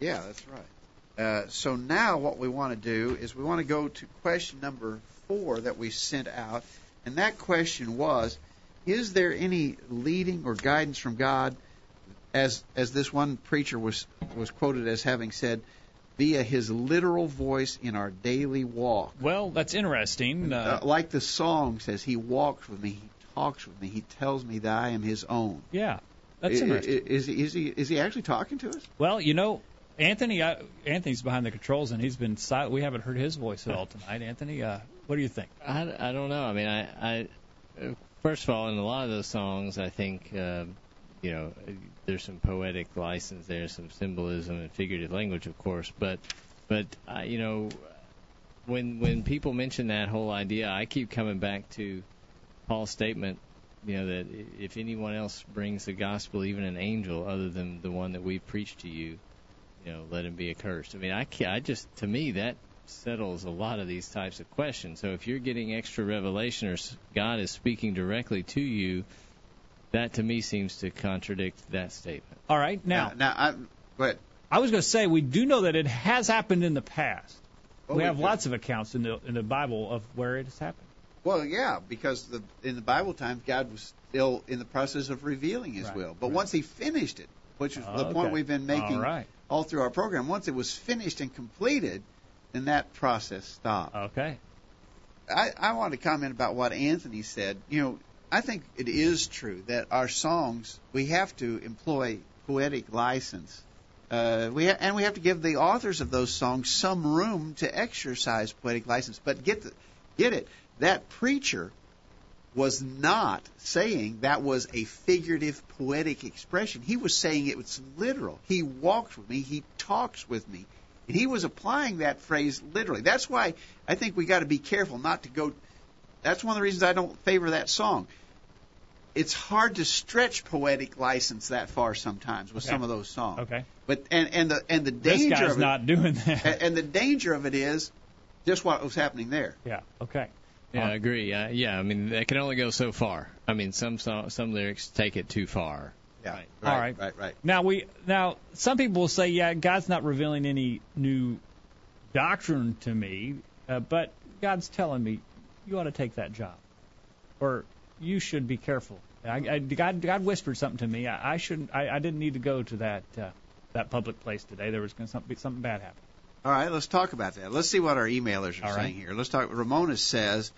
Yeah, that's right. Uh, so now what we want to do is we want to go to question number four that we sent out, and that question was: Is there any leading or guidance from God, as as this one preacher was was quoted as having said, via His literal voice in our daily walk? Well, that's interesting. Uh, uh, like the song says, He walks with me, He talks with me. He tells me that I am his own. Yeah, that's is, interesting. Is, is he is he actually talking to us? Well, you know, Anthony uh, Anthony's behind the controls and he's been silent. We haven't heard his voice at all tonight. Anthony, uh, what do you think? I, I don't know. I mean, I, I first of all, in a lot of those songs, I think. Uh, you know, there's some poetic license there, some symbolism and figurative language, of course. But, but uh, you know, when when people mention that whole idea, I keep coming back to Paul's statement, you know, that if anyone else brings the gospel, even an angel other than the one that we preach to you, you know, let him be accursed. I mean, I, I just, to me, that settles a lot of these types of questions. So if you're getting extra revelation or God is speaking directly to you, that to me seems to contradict that statement. All right, now, now, now I, but I was going to say we do know that it has happened in the past. Well, we have lots of accounts in the in the Bible of where it has happened. Well, yeah, because the in the Bible times God was still in the process of revealing His right, will, but right. once He finished it, which is the okay. point we've been making all, right. all through our program, once it was finished and completed, then that process stopped. Okay. I, I want to comment about what Anthony said. You know, I think it is true that our songs we have to employ poetic license. Uh, we ha- and we have to give the authors of those songs some room to exercise poetic license. But get the, get it that preacher was not saying that was a figurative poetic expression. He was saying it was literal. He walks with me, he talks with me. And he was applying that phrase literally. That's why I think we got to be careful not to go that's one of the reasons I don't favor that song. It's hard to stretch poetic license that far sometimes with okay. some of those songs. Okay. But and and the and the danger this guy's of it, not doing that. And, and the danger of it is just what was happening there. Yeah. Okay. Yeah, I agree. Uh, yeah, I mean, that can only go so far. I mean, some song, some lyrics take it too far. Yeah. Right. right All right. Right. Right. Now we now some people will say, yeah, God's not revealing any new doctrine to me, uh, but God's telling me you ought to take that job, or you should be careful. I, I, God, God whispered something to me. I, I shouldn't. I, I didn't need to go to that uh, that public place today. There was going to be something bad happen. All right, let's talk about that. Let's see what our emailers are All saying right. here. Let's talk. Ramona says,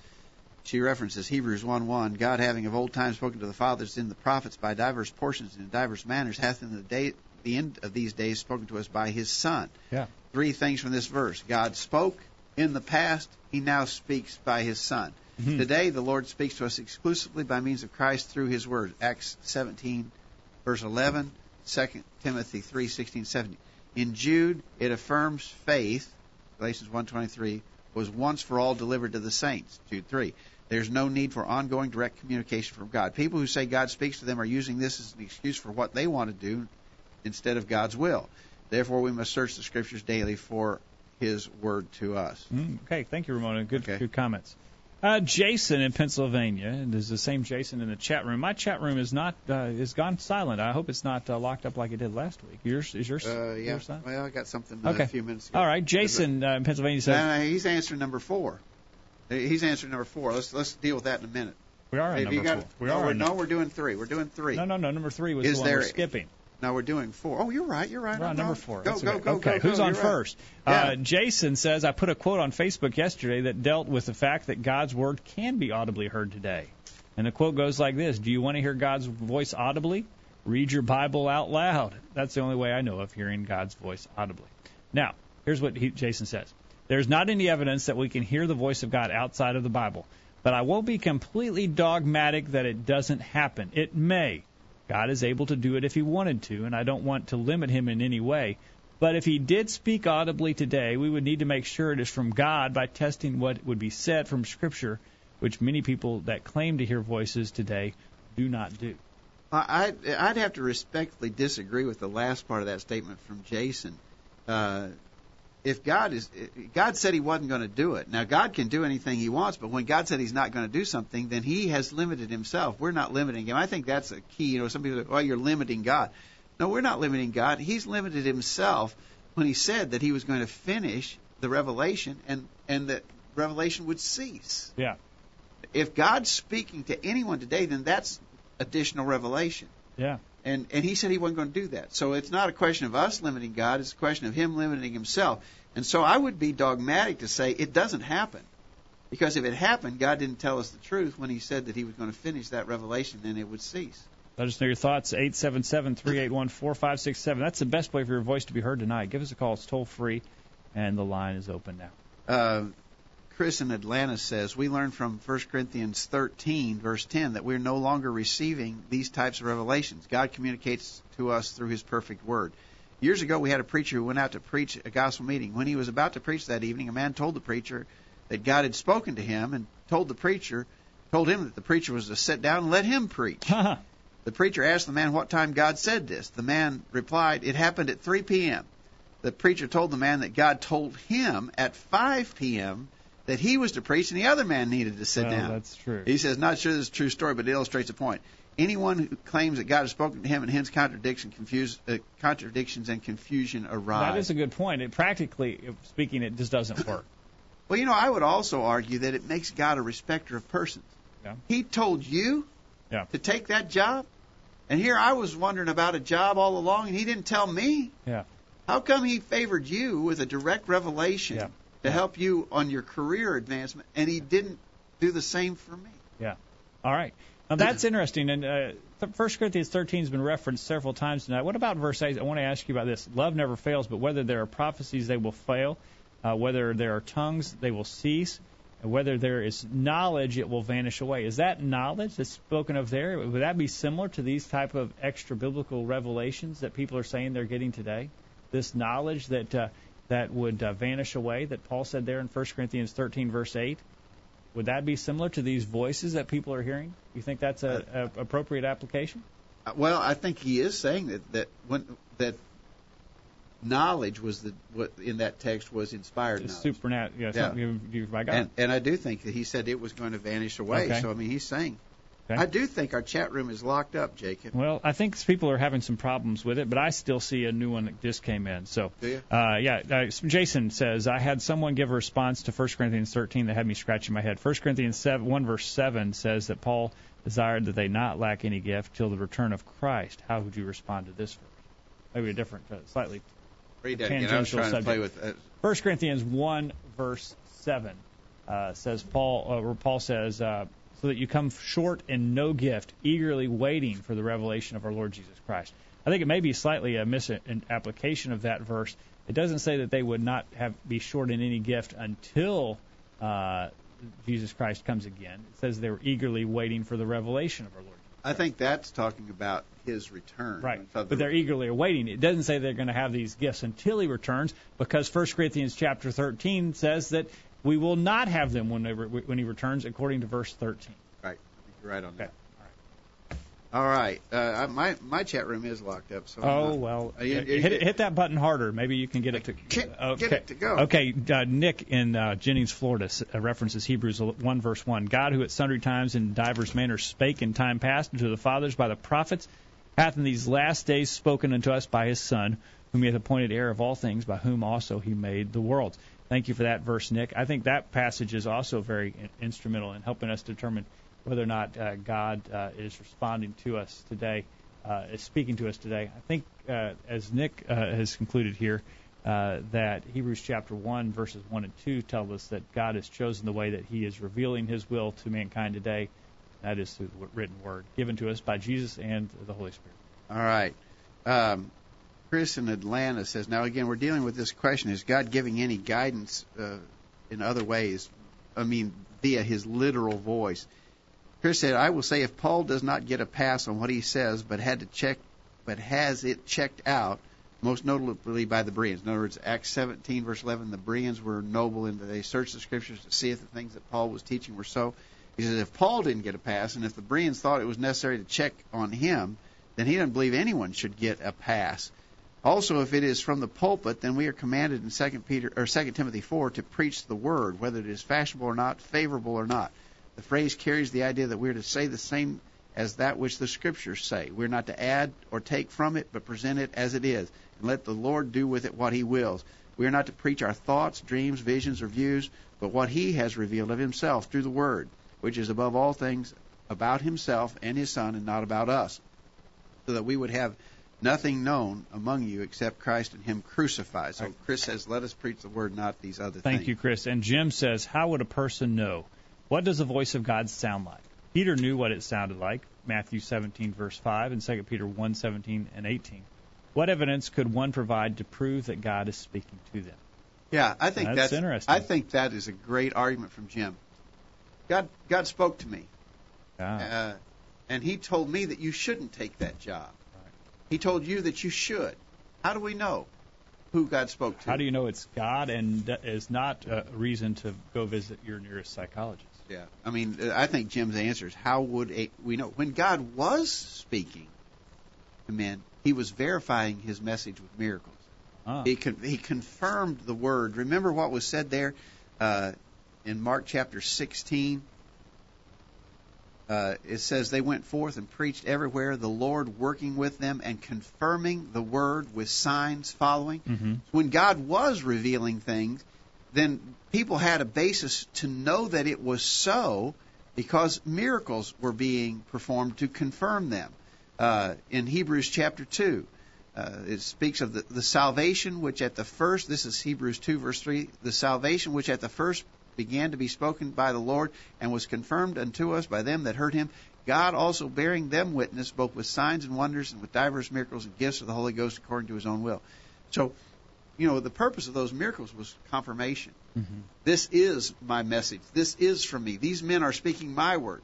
she references Hebrews 1:1. God, having of old time spoken to the fathers in the prophets by diverse portions and in diverse manners, hath in the day the end of these days spoken to us by His Son. Yeah. Three things from this verse: God spoke in the past. He now speaks by His Son. Mhm. Today, the Lord speaks to us exclusively by means of Christ through His Word. Acts 17, verse 11. 2 Timothy 3:16, 17. In Jude, it affirms faith, Galatians 1:23, was once for all delivered to the saints. Jude 3. There's no need for ongoing direct communication from God. People who say God speaks to them are using this as an excuse for what they want to do instead of God's will. Therefore, we must search the Scriptures daily for His Word to us. Mm, okay, thank you, Ramona. Good, Okay. good comments. Uh, Jason in Pennsylvania, and there's the same Jason in the chat room. My chat room is not uh, is gone silent. I hope it's not uh, locked up like it did last week. Yours is yours? Uh, yeah. yours? Well, I got something uh, Okay. a few minutes ago. All right, Jason uh, in Pennsylvania says No, no, he's answering number four. He's answering number four. Let's let's deal with that in a minute. we are If number got- four. We no, are we're, no, we're doing three. We're doing three. no, no, no. Number three was Is the one there- we're skipping. No, we're doing four. Oh, you're right. You're right. We're on number four. Go, go, okay. go, okay, who's on first? Uh. Jason says I put a quote on Facebook yesterday that dealt with the fact that God's word can be audibly heard today. And the quote goes like this: Do you want to hear God's voice audibly? Read your Bible out loud. That's the only way I know of hearing God's voice audibly. Now, here's what he, Jason says: There's not any evidence that we can hear the voice of God outside of the Bible, but I won't be completely dogmatic that it doesn't happen. It may. God is able to do it if he wanted to, and I don't want to limit him in any way. But if he did speak audibly today, we would need to make sure it is from God by testing what would be said from Scripture, which many people that claim to hear voices today do not do. I'd, I'd have to respectfully disagree with the last part of that statement from Jason. Uh, if God is, God said He wasn't going to do it. Now God can do anything He wants, but when God said He's not going to do something, then He has limited Himself. We're not limiting Him. I think that's a key. You know, some people, say, well, you're limiting God. No, we're not limiting God. He's limited Himself when He said that He was going to finish the revelation, and and that revelation would cease. Yeah. If God's speaking to anyone today, then that's additional revelation. Yeah. And and he said he wasn't going to do that. So it's not a question of us limiting God, it's a question of him limiting himself. And so I would be dogmatic to say it doesn't happen. Because if it happened, God didn't tell us the truth when he said that he was going to finish that revelation, then it would cease. Let us know your thoughts. 877 381 4567. That's the best way for your voice to be heard tonight. Give us a call. It's toll free, and the line is open now. Uh, Chris in Atlanta says, We learn from 1 Corinthians 13, verse 10, that we're no longer receiving these types of revelations. God communicates to us through His perfect Word. Years ago, we had a preacher who went out to preach a gospel meeting. When he was about to preach that evening, a man told the preacher that God had spoken to him and told the preacher, told him that the preacher was to sit down and let him preach. The preacher asked the man what time God said this. The man replied, It happened at 3 p.m. The preacher told the man that God told him at 5 p.m. that he was to preach and the other man needed to sit Well, down. that's true. He says, Not sure this is a true story, but it illustrates a point. Anyone who claims that God has spoken to him and hence contradiction, confuse, uh, contradictions and confusion arise. That is a good point. It practically speaking, it just doesn't work. Well, you know, I would also argue that it makes God a respecter of persons. Yeah. He told you Yeah. to take that job, and here I was wondering about a job all along, and he didn't tell me. Yeah. How come he favored you with a direct revelation Yeah. To help you on your career advancement, and he didn't do the same for me? Yeah. All right. Now that's interesting. And uh, First Corinthians 13 has been referenced several times tonight. What about verse 8? I want to ask you about this. Love never fails, but whether there are prophecies, they will fail. Uh, whether there are tongues, they will cease. And whether there is knowledge, it will vanish away. Is that knowledge that's spoken of there? Would that be similar to these type of extra biblical revelations that people are saying they're getting today? This knowledge that uh, that would uh, vanish away that Paul said there in 1 Corinthians 13 verse 8. Would that be similar to these voices that people are hearing? You think that's a, a appropriate application? Uh, Well, I think he is saying that that when that knowledge was the what in that text was inspired supernatural, yeah, Yeah. you by God. And and I do think that he said it was going to vanish away. Okay. So I mean, he's saying. Okay. I do think our chat room is locked up, Jacob. Well, I think people are having some problems with it, but I still see a new one that just came in. So, Do you? uh, yeah, uh, Jason says I had someone give a response to 1 Corinthians 13 that had me scratching my head. 1 Corinthians 7, 1 verse 7 says that Paul desired that they not lack any gift till the return of Christ. How would you respond to this verse? Maybe a different, uh, slightly Read that again. I was tangential trying to play subject. with. Uh, 1 Corinthians 1, verse 7 uh, says, Paul, uh, where Paul says, uh, so that you come short in no gift, eagerly waiting for the revelation of our Lord Jesus Christ. I think it may be slightly a misapplication of that verse. It doesn't say that they would not have be short in any gift until uh, Jesus Christ comes again. It says they were eagerly waiting for the revelation of our Lord. I think that's talking about his return. Right. But they're eagerly awaiting. It doesn't say they're going to have these gifts until he returns, because 1 Corinthians chapter 13 says that We will not have them when, they re- when he returns, according to verse 13. Right. You're right on Okay. that. All right. Uh, my my chat room is locked up. So Oh not- well, Uh, you- hit, you- hit that button harder. Maybe you can get it to Can't okay. get it to go. Okay, uh, Nick in uh, Jennings, Florida, uh, references Hebrews 1 verse 1. God, who at sundry times in divers manners spake in time past unto the fathers by the prophets, hath in these last days spoken unto us by His Son, whom He hath appointed heir of all things, by whom also He made the worlds. Thank you for that verse, Nick. I think that passage is also very instrumental in helping us determine whether or not uh, God uh, is responding to us today, uh, is speaking to us today. I think, uh, as Nick uh, has concluded here, uh, that Hebrews chapter 1, verses 1 and 2 tell us that God has chosen the way that He is revealing His will to mankind today. That is through the written word given to us by Jesus and the Holy Spirit. All right. Um, Chris in Atlanta says, now again, we're dealing with this question: Is God giving any guidance uh, in other ways? I mean, via His literal voice. Chris said, I will say, if Paul does not get a pass on what he says, but had to check, but has it checked out, most notably by the Bereans. In other words, Acts 17 verse 11, the Bereans were noble that they searched the scriptures to see if the things that Paul was teaching were so. He says, if Paul didn't get a pass, and if the Bereans thought it was necessary to check on him, then he doesn't believe anyone should get a pass. Also, if it is from the pulpit, then we are commanded in Second Peter or Second Timothy four to preach the word, whether it is fashionable or not, favorable or not. The phrase carries the idea that we are to say the same as that which the scriptures say. We're not to add or take from it, but present it as it is, and let the Lord do with it what He wills. We are not to preach our thoughts, dreams, visions, or views, but what He has revealed of Himself through the Word, which is above all things about Himself and His Son, and not about us, so that we would have nothing known among you except Christ and Him crucified. So Chris says, let us preach the Word, not these other Thank things. Thank you, Chris. And Jim says, How would a person know? What does the voice of God sound like? Peter knew what it sounded like, Matthew 17, verse 5, and 2 Peter 1, 17 and 18. What evidence could one provide to prove that God is speaking to them? Yeah, I think That's that's, interesting. I think that is a great argument from Jim. God, God spoke to me, Ah, uh, and He told me that you shouldn't take that job. He told you that you should. How do we know who God spoke to? How do you know it's God and is not a reason to go visit your nearest psychologist? Yeah, I mean, I think Jim's answer is how would a, we know when God was speaking to men? He was verifying His message with miracles. Ah. He con- he confirmed the word. Remember what was said there uh, in Mark chapter 16. Uh, it says they went forth and preached everywhere, the Lord working with them and confirming the word with signs following. Mhm. When God was revealing things, then people had a basis to know that it was so because miracles were being performed to confirm them. Uh, in Hebrews chapter 2, uh, it speaks of the, the salvation which at the first, this is Hebrews 2, verse 3, the salvation which at the first began to be spoken by the Lord and was confirmed unto us by them that heard him. God also bearing them witness, both with signs and wonders and with divers miracles and gifts of the Holy Ghost according to his own will. So, you know, the purpose of those miracles was confirmation. Mm-hmm. This is my message. This is from me. These men are speaking my word.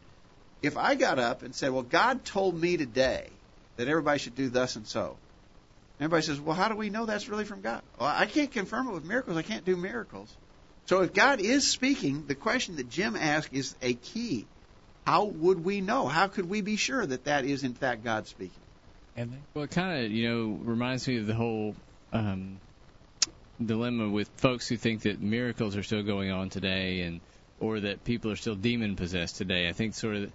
If I got up and said, Well, God told me today that everybody should do thus and so, everybody says, Well, how do we know that's really from God? Well, I can't confirm it with miracles. I can't do miracles. So if God is speaking, the question that Jim asked is a key. How would we know? How could we be sure that that is in fact God speaking? And Well, it kind of you know reminds me of the whole um, dilemma with folks who think that miracles are still going on today, and or that people are still demon possessed today. I think sort of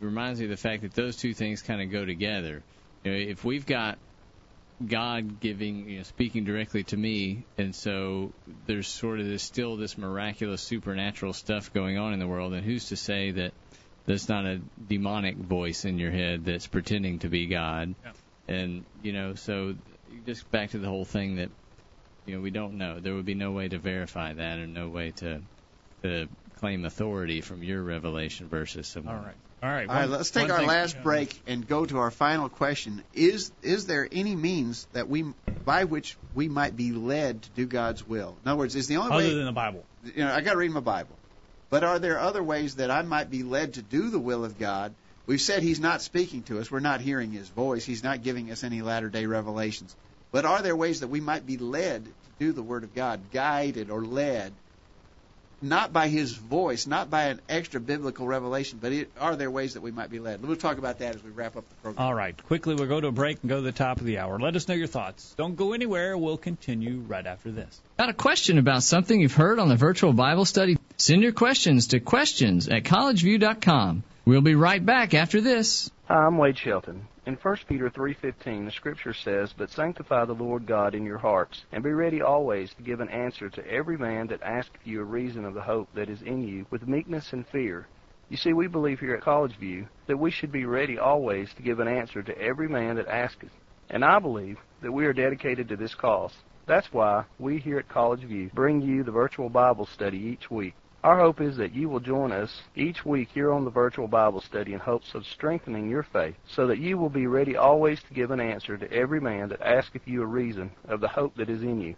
reminds me of the fact that those two things kind of go together. You know, if we've got God giving, you know, speaking directly to me, and so there's sort of this still this miraculous supernatural stuff going on in the world, and who's to say that there's not a demonic voice in your head that's pretending to be God? And you know, so just back to the whole thing that you know we don't know. There would be no way to verify that, or no way to to claim authority from your revelation versus someone. all right. All right. All right, let's take our last break and go to our final question. Is is there any means that we by which we might be led to do God's will? In other words, is the only Other way than the Bible. you know, I got to read my Bible. But are there other ways that I might be led to do the will of God? We've said He's not speaking to us. We're not hearing His voice. He's not giving us any latter day revelations. But are there ways that we might be led to do the Word of God, guided or led not by his voice, not by an extra biblical revelation, but it, are there ways that we might be led? We'll talk about that as we wrap up the program. All right. Quickly, we'll go to a break and go to the top of the hour. Let us know your thoughts. Don't go anywhere. We'll continue right after this. Got a question about something you've heard on the virtual Bible study? Send your questions to questions at collegeview.com. We'll be right back after this. Hi, I'm Wade Shelton. In 1 Peter 3:15, the scripture says, "But sanctify the Lord God in your hearts, and be ready always to give an answer to every man that asketh you a reason of the hope that is in you, with meekness and fear." You see, we believe here at College View that we should be ready always to give an answer to every man that asketh. And I believe that we are dedicated to this cause. That's why we here at College View bring you the virtual Bible study each week. Our hope is that you will join us each week here on the virtual Bible study in hopes of strengthening your faith, so that you will be ready always to give an answer to every man that asketh you a reason of the hope that is in you.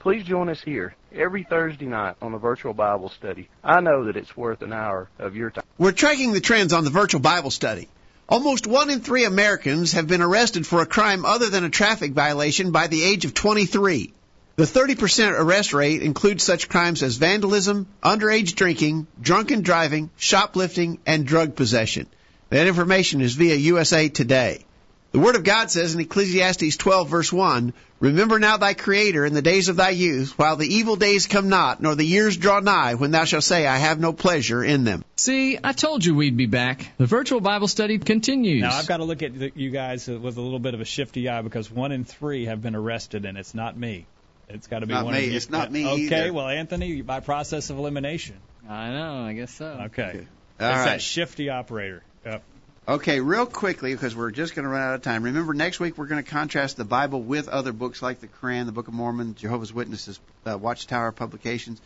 Please join us here every Thursday night on the virtual Bible study. I know that it's worth an hour of your time. We're tracking the trends on the virtual Bible study. Almost one in three Americans have been arrested for a crime other than a traffic violation by the age of 23. The 30% arrest rate includes such crimes as vandalism, underage drinking, drunken driving, shoplifting, and drug possession. That information is via USA Today. The Word of God says in Ecclesiastes 12 verse 1, Remember now thy Creator in the days of thy youth, while the evil days come not, nor the years draw nigh, when thou shalt say, I have no pleasure in them. See, I told you we'd be back. The virtual Bible study continues. Now, I've got to look at you guys with a little bit of a shifty eye because one in three have been arrested, and it's not me. It's got to be Not one me. of you. It's not me Okay, either. well, Anthony, by process of elimination. I know. I guess so. Okay. All it's right. that shifty operator. Yep. Okay, real quickly, because we're just going to run out of time. Remember, next week we're going to contrast the Bible with other books like the Quran, the Book of Mormon, Jehovah's Witnesses, uh, Watchtower publications.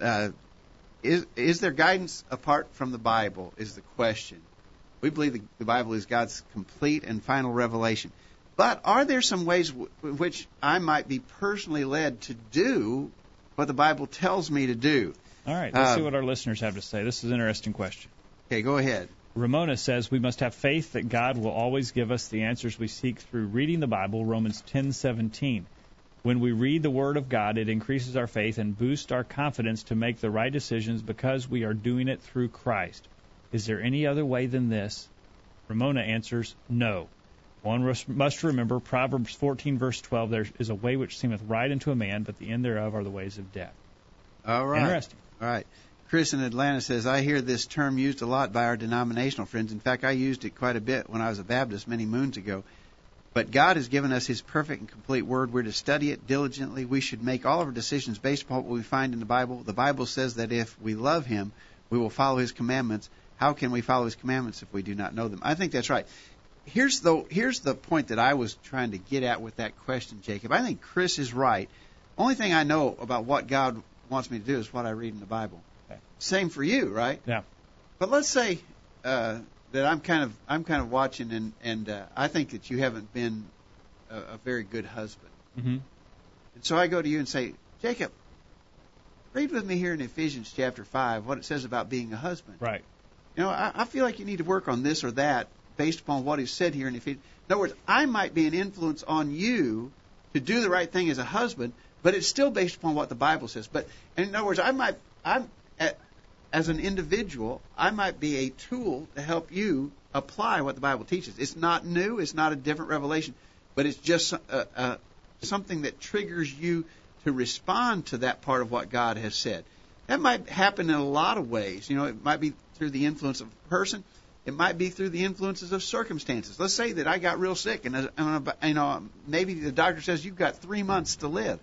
Uh, is is there guidance apart from the Bible? Is the question. We believe the, the Bible is God's complete and final revelation. But are there some ways w- which I might be personally led to do what the Bible tells me to do? All right, let's see Um, what our listeners have to say. This is an interesting question. Okay, go ahead. Ramona says we must have faith that God will always give us the answers we seek through reading the Bible, Romans 10:17. When we read the word of God, it increases our faith and boosts our confidence to make the right decisions because we are doing it through Christ. Is there any other way than this? Ramona answers, no. One mus- must remember Proverbs 14 verse 12, there is a way which seemeth right unto a man, but the end thereof are the ways of death. All right. Interesting. All right. Chris in Atlanta says, I hear this term used a lot by our denominational friends. In fact, I used it quite a bit when I was a Baptist many moons ago. But God has given us His perfect and complete Word. We're to study it diligently. We should make all of our decisions based upon what we find in the Bible. The Bible says that if we love Him, we will follow His commandments. How can we follow His commandments if we do not know them? I think that's right. Here's the here's the point that I was trying to get at with that question, Jacob. I think Chris is right. Only thing I know about what God wants me to do is what I read in the Bible. Okay. Same for you, right? Yeah. But let's say uh, that I'm kind of I'm kind of watching, and and uh, I think that you haven't been a, a very good husband. Mm-hmm. And so I go to you and say, Jacob, read with me here in Ephesians chapter five what it says about being a husband. Right. You know, I, I feel like you need to work on this or that based upon what is said here in Ephesians. In other words, I might be an influence on you to do the right thing as a husband, but it's still based upon what the Bible says. But in other words, I might, I'm, as an individual, I might be a tool to help you apply what the Bible teaches. It's not new, it's not a different revelation, but it's just uh, uh, something that triggers you to respond to that part of what God has said. That might happen in a lot of ways. You know, it might be through the influence of a person. It might be through the influences of circumstances. Let's say that I got real sick, and uh, you know, maybe the doctor says you've got three months to live.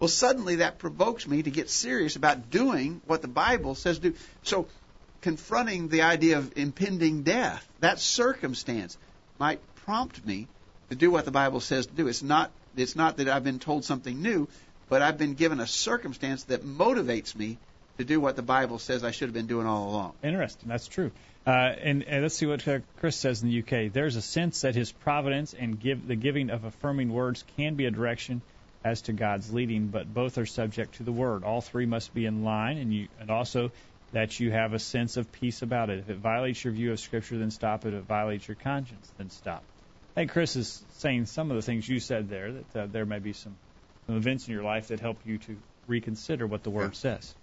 Well, suddenly that provokes me to get serious about doing what the Bible says to do. So, confronting the idea of impending death, that circumstance might prompt me to do what the Bible says to do. It's not it's not that I've been told something new, but I've been given a circumstance that motivates me to do what the Bible says I should have been doing all along. Interesting. That's true. Uh, and, and let's see what uh, Chris says in the UK. There's a sense that His providence and give the giving of affirming words can be a direction as to God's leading, but both are subject to the Word. All three must be in line, and you and also that you have a sense of peace about it. If it violates your view of Scripture, then stop it. If it violates your conscience, then stop. I think Chris is saying some of the things you said there. That uh, there may be some, some events in your life that help you to reconsider what the Word says.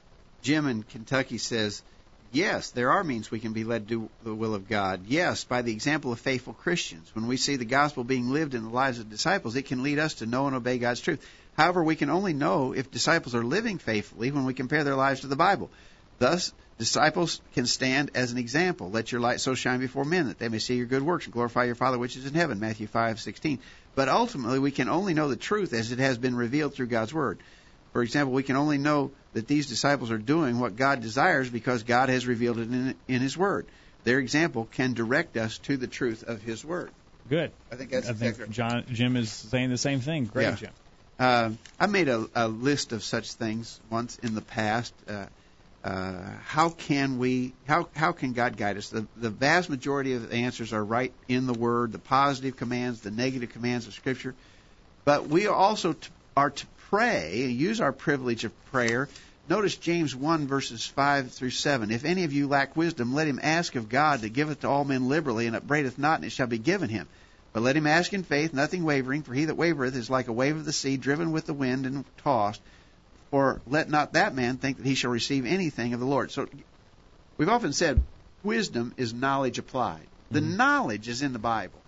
Jim in Kentucky says, Yes, there are means we can be led to the will of God. Yes, by the example of faithful Christians. When we see the gospel being lived in the lives of disciples, it can lead us to know and obey God's truth. However, we can only know if disciples are living faithfully when we compare their lives to the Bible. Thus, disciples can stand as an example. Let your light so shine before men that they may see your good works and glorify your Father which is in heaven. Matthew 5:16. But ultimately, we can only know the truth as it has been revealed through God's word. For example, we can only know that these disciples are doing what God desires because God has revealed it in, in His Word. Their example can direct us to the truth of His Word. Good. I think that's I think right. John Jim is saying the same thing. Great, Yeah. Jim. Uh, I made a, a list of such things once in the past. Uh, uh, how can we? How how can God guide us? The the vast majority of the answers are right in the Word. The positive commands, the negative commands of Scripture. But we also t- are to pray, use our privilege of prayer. Notice James 1 verses 5 through 7. If any of you lack wisdom, let him ask of God that giveth to all men liberally, and upbraideth not, and it shall be given him. But let him ask in faith, nothing wavering, for he that wavereth is like a wave of the sea, driven with the wind and tossed. For let not that man think that he shall receive anything of the Lord. So we've often said wisdom is knowledge applied. The mm-hmm. knowledge is in the Bible.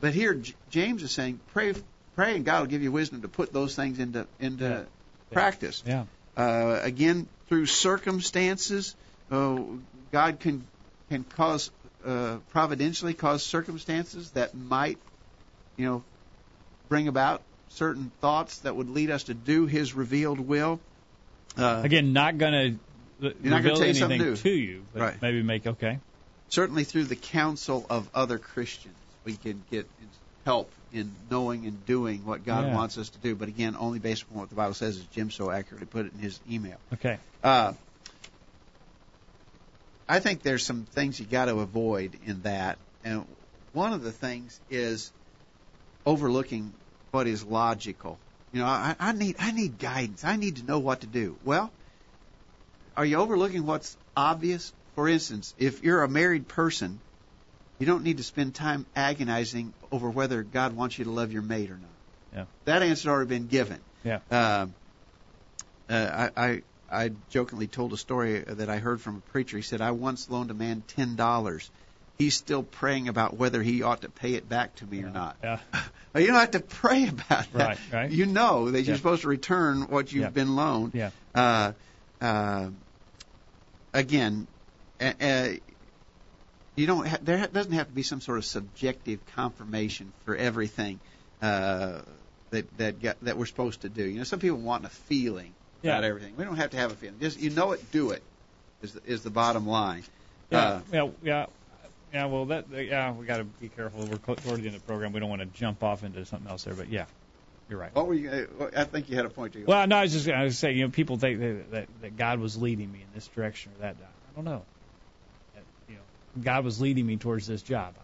But here James is saying, pray, pray, and God will give you wisdom to put those things into into Yeah. practice. Yeah. Uh, again, through circumstances, uh, God can can cause uh, providentially cause circumstances that might, you know, bring about certain thoughts that would lead us to do His revealed will. Uh, Again, not going to reveal you anything something to you, but Right. maybe make okay. certainly through the counsel of other Christians, we can get help in knowing and doing what God Yeah. wants us to do. But again, only based upon what the Bible says, as Jim so accurately put it in his email. Okay. Uh, I think there's some things you got to avoid in that, and one of the things is overlooking what is logical. You know, I, I need I need guidance. I need to know what to do. Well, are you overlooking what's obvious? For instance, if you're a married person, you don't need to spend time agonizing over whether God wants you to love your mate or not. Yeah. That answer's already been given. Yeah. Um, uh, I, I I jokingly told a story that I heard from a preacher. He said, "I once loaned a man ten dollars. He's still praying about whether he ought to pay it back to me or not. Yeah. You don't have to pray about that. Right, right. You know that you're supposed to return what you've Yeah. been loaned. Yeah. Uh, uh, again, uh, you don't. Ha- there ha- doesn't have to be some sort of subjective confirmation for everything uh, that that got, that we're supposed to do. You know, some people want a feeling Yeah. about everything. We don't have to have a feeling. Just you know it, do it. Is the, is the bottom line. Yeah, Uh, yeah, yeah, yeah. Well, that yeah, we got to be careful. We're clo- toward the end of the program. We don't want to jump off into something else there. But yeah, you're right. what were you? Uh, I think you had a point to. Well, no, I was just I was saying, you know, people think that, that that God was leading me in this direction or that. I don't know. That, you know, God was leading me towards this job.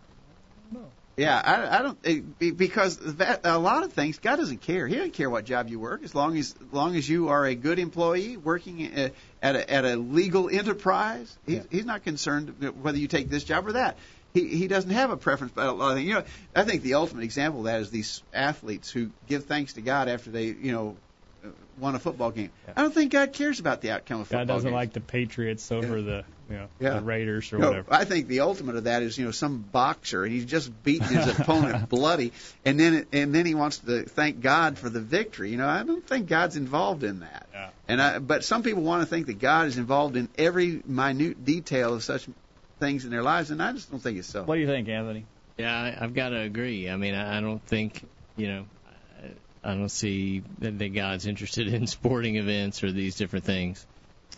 Yeah, I, I don't it, be- because that, a lot of things God doesn't care. He doesn't care what job you work as long as, as long as you are a good employee working uh, at a, at a legal enterprise. He's, Yeah. he's not concerned whether you take this job or that. He he doesn't have a preference about a lot of things. You know, I think the ultimate example of that is these athletes who give thanks to God after they you know won a football game. Yeah. I don't think God cares about the outcome of football God doesn't games. like the Patriots over the you know Yeah. the Raiders or No, whatever. I think the ultimate of that is you know some boxer and he's just beating his opponent bloody, and then and then he wants to thank God for the victory. You know, I don't think God's involved in that. Yeah. And I, but some people want to think that God is involved in every minute detail of such things in their lives, and I just don't think it's so. What do you think, Anthony? Yeah, I, I've got to agree. I mean, I, I don't think, you know, I, don't see that, that God's interested in sporting events or these different things.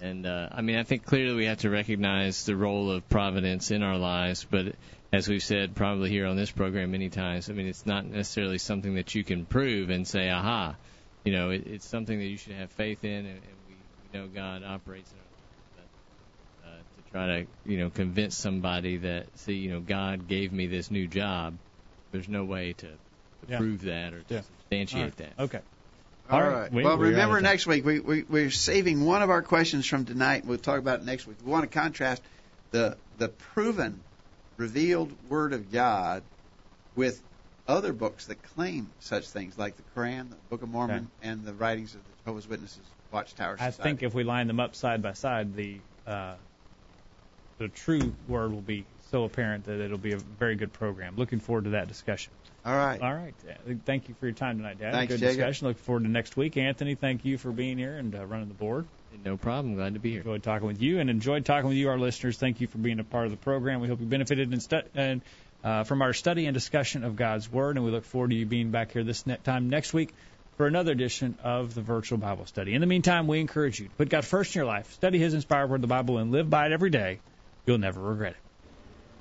And uh, I mean, I think clearly we have to recognize the role of providence in our lives, but as we've said probably here on this program many times, I mean, it's not necessarily something that you can prove and say, aha. You know, it, it's something that you should have faith in, and, and we, we know God operates in our lives. But uh, to try to, you know, convince somebody that, see, you know, God gave me this new job, there's no way to, to Yeah. prove that or to Yeah. substantiate that. Okay. All All right. right. We- well, we're remember next week we, we we're saving one of our questions from tonight. We'll talk about it next week. We want to contrast the the proven, revealed Word of God with other books that claim such things, like the Quran, the Book of Mormon, and the writings of the Jehovah's Witnesses, Watchtower I think if we line them up side by side, the uh, the true word will be so apparent that it'll be a very good program. Looking forward to that discussion. All right. All right. Thank you for your time tonight, Dad. Thanks, good Jacob. discussion. Looking forward to next week. Anthony, thank you for being here and uh, running the board. No problem. Glad to be here. Enjoyed talking with you and enjoyed talking with you, our listeners. Thank you for being a part of the program. We hope you benefited and stu- and uh, from our study and discussion of God's Word, and we look forward to you being back here this ne- time next week for another edition of the Virtual Bible Study. In the meantime, we encourage you to put God first in your life, study His inspired Word, the Bible, and live by it every day. You'll never regret it.